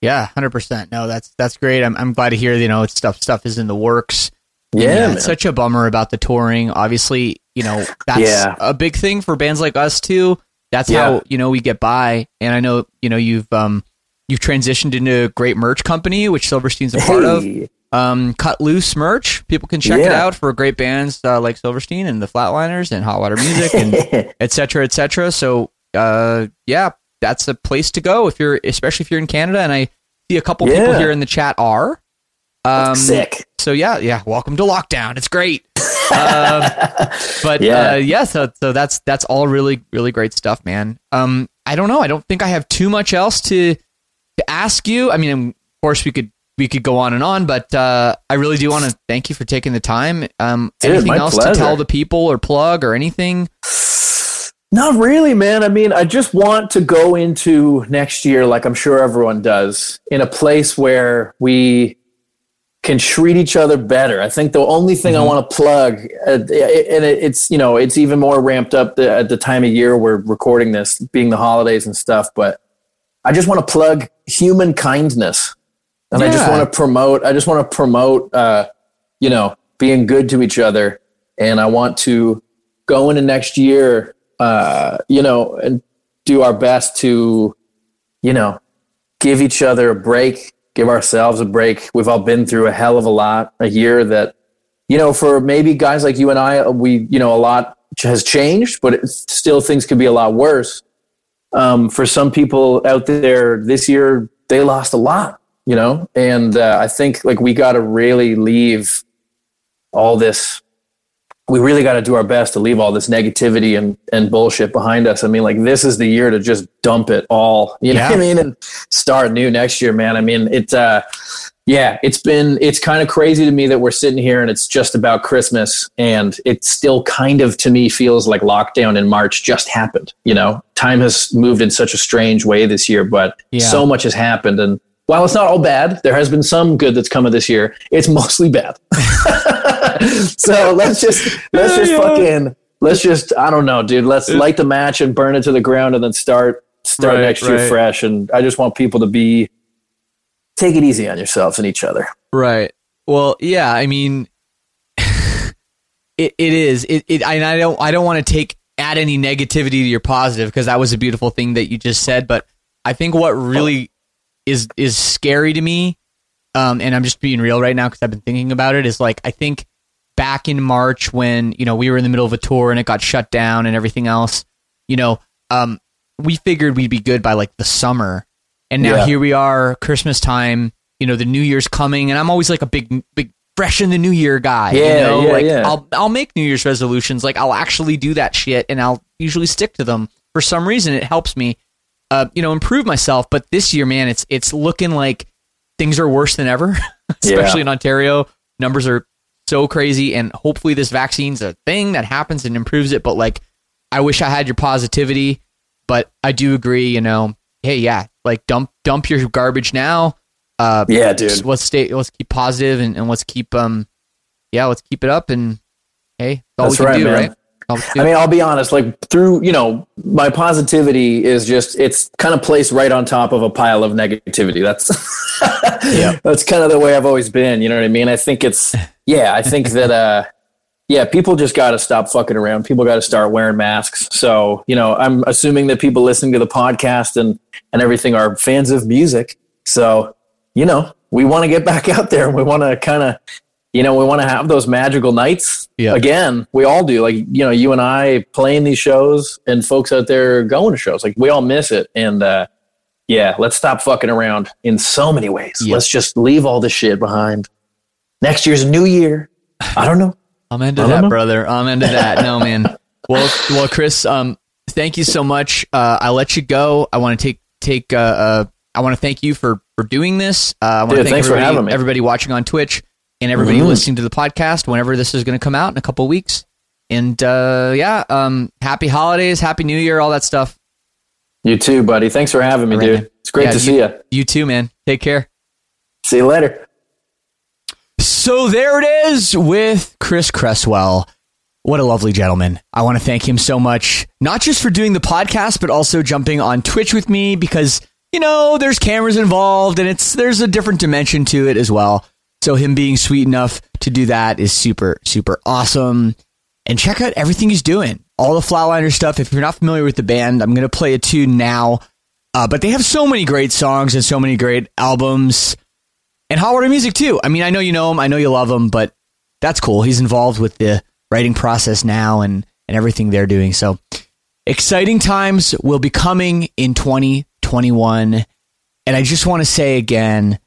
Yeah, hundred percent. No, that's that's great. I'm I'm glad to hear you know stuff stuff is in the works. Yeah, it's such a bummer about the touring. Obviously, you know <laughs> that's Yeah. a big thing for bands like us too. That's Yeah. how you know we get by. And I know you know you've um you've transitioned into a great merch company, which Silverstein's a part of. Um, Cut Loose merch. People can check it out for great bands uh, like Silverstein and the Flatliners and Hot Water Music and <laughs> etc. cetera, et cetera. So, uh, yeah, that's a place to go if you're, especially if you're in Canada. And I see a couple people here in the chat are. Um, Sick. So yeah, yeah. Welcome to lockdown. It's great. um, but <laughs> Yeah. uh, yeah, so so that's that's all really really great stuff, man. Um, I don't know. I don't think I have too much else to to ask you. I mean, of course we could we could go on and on, but uh, I really do want to thank you for taking the time. Um, Dude, anything else to tell the people or plug or anything? Not really, man. I mean, I just want to go into next year, like I'm sure everyone does, in a place where we can treat each other better. I think the only thing I want to plug, uh, and it, it's you know, it's even more ramped up the, at the time of year we're recording this, being the holidays and stuff. But I just want to plug human kindness, and I just want to promote. I just want to promote, uh, you know, being good to each other, and I want to go into next year, uh, you know, and do our best to, you know, give each other a break, give ourselves a break. We've all been through a hell of a lot, a year that, you know, for maybe guys like you and I, we, you know, a lot has changed, but it, still things could be a lot worse. Um, for some people out there this year, they lost a lot, you know, and uh, I think like we got to really leave all this we really got to do our best to leave all this negativity and, and bullshit behind us. I mean, like this is the year to just dump it all, you know Yeah. what I mean? And start new next year, man. I mean, it's, uh, yeah, it's been, it's kind of crazy to me that we're sitting here and it's just about Christmas and it still kind of to me feels like lockdown in March just happened. You know, time has moved in such a strange way this year, but Yeah. so much has happened. And while it's not all bad, there has been some good that's come of this year. It's mostly bad. <laughs> so let's just let's just fucking let's just I don't know, dude. Let's light the match and burn it to the ground, and then start start Right, next year right. fresh. And I just want people to be take it easy on yourselves and each other. Right. Well, yeah. I mean, <laughs> it it is it it. And I don't I don't want to take add any negativity to your positive because that was a beautiful thing that you just said. But I think what really is is scary to me, um, and I'm just being real right now because I've been thinking about it. Is like I think back in March when you know we were in the middle of a tour and it got shut down and everything else. You know, um, we figured we'd be good by like the summer, and now Yeah. here we are, Christmas time. You know, the New Year's coming, and I'm always like a big, big fresh in the New Year guy. you Yeah, know, yeah, like yeah. I'll I'll make New Year's resolutions. Like I'll actually do that shit, and I'll usually stick to them. For some reason, it helps me, uh, you know, improve myself. But this year, man, it's it's looking like things are worse than ever, <laughs> especially in Ontario. Numbers are so crazy, and hopefully, this vaccine's a thing that happens and improves it. But like, I wish I had your positivity, but I do agree. You know, hey, yeah, like dump dump your garbage now. Uh, Yeah, dude. let's stay let's keep positive and, and let's keep um yeah let's keep it up and hey that's all That's we can right, do man. right All we can I mean, I'll be honest, like through, you know, my positivity is just, it's kind of placed right on top of a pile of negativity. That's, <laughs> yeah. that's kind of the way I've always been. You know what I mean? I think it's, <laughs> yeah, I think that, uh, yeah, people just got to stop fucking around. People got to start wearing masks. So, you know, I'm assuming that people listening to the podcast and, and everything are fans of music. So, you know, we want to get back <laughs> out there and we want to kind of, you know, we want to have those magical nights Yeah. again. We all do. Like, you know, you and I playing these shows and folks out there going to shows. Like, we all miss it. And, uh, yeah, let's stop fucking around in so many ways. Let's just leave all this shit behind. next year's a new year. I don't know. <laughs> I'm into that, know. brother. I'm into that. No, man. <laughs> Well, well, Chris, um, thank you so much. Uh, I'll let you go. I want to take take. Uh, uh, I want to thank you for for doing this. Uh, I want to thank everybody, everybody watching on Twitch and everybody mm-hmm. listening to the podcast. Whenever this is going to come out in a couple weeks, and uh, yeah, um, happy holidays, happy New Year, all that stuff. You too, buddy. Thanks for having me, right, dude. Man. It's great yeah, to you, see you. You too, man. Take care. See you later. So there it is with Chris Cresswell. What a lovely gentleman. I want to thank him so much, not just for doing the podcast, but also jumping on Twitch with me because, you know, there's cameras involved and it's there's a different dimension to it as well. So him being sweet enough to do that is super, super awesome. And check out everything he's doing. All the Flatliner stuff. If you're not familiar with the band, I'm going to play a tune now. Uh, but they have so many great songs and so many great albums and hot water music too. I mean, I know you know him, I know you love him, but that's cool. He's involved with the writing process now and and everything they're doing. So exciting times will be coming in 2021. And I just want to say again,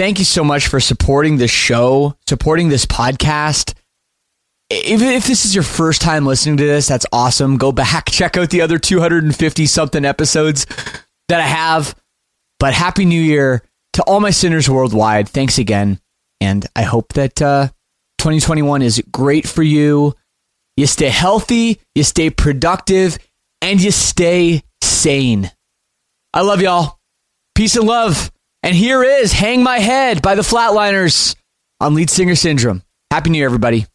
thank you so much for supporting this show, supporting this podcast. If, if this is your first time listening to this, that's awesome. Go back, <laughs> check out the other 250 something episodes that I have. But Happy New Year to all my sinners worldwide, thanks again. And I hope that uh, 2021 is great for you. You stay healthy, you stay productive, and you stay sane. I love y'all. Peace and love. And here is Hang My Head by the Flatliners on Lead Singer Syndrome. Happy New Year, everybody.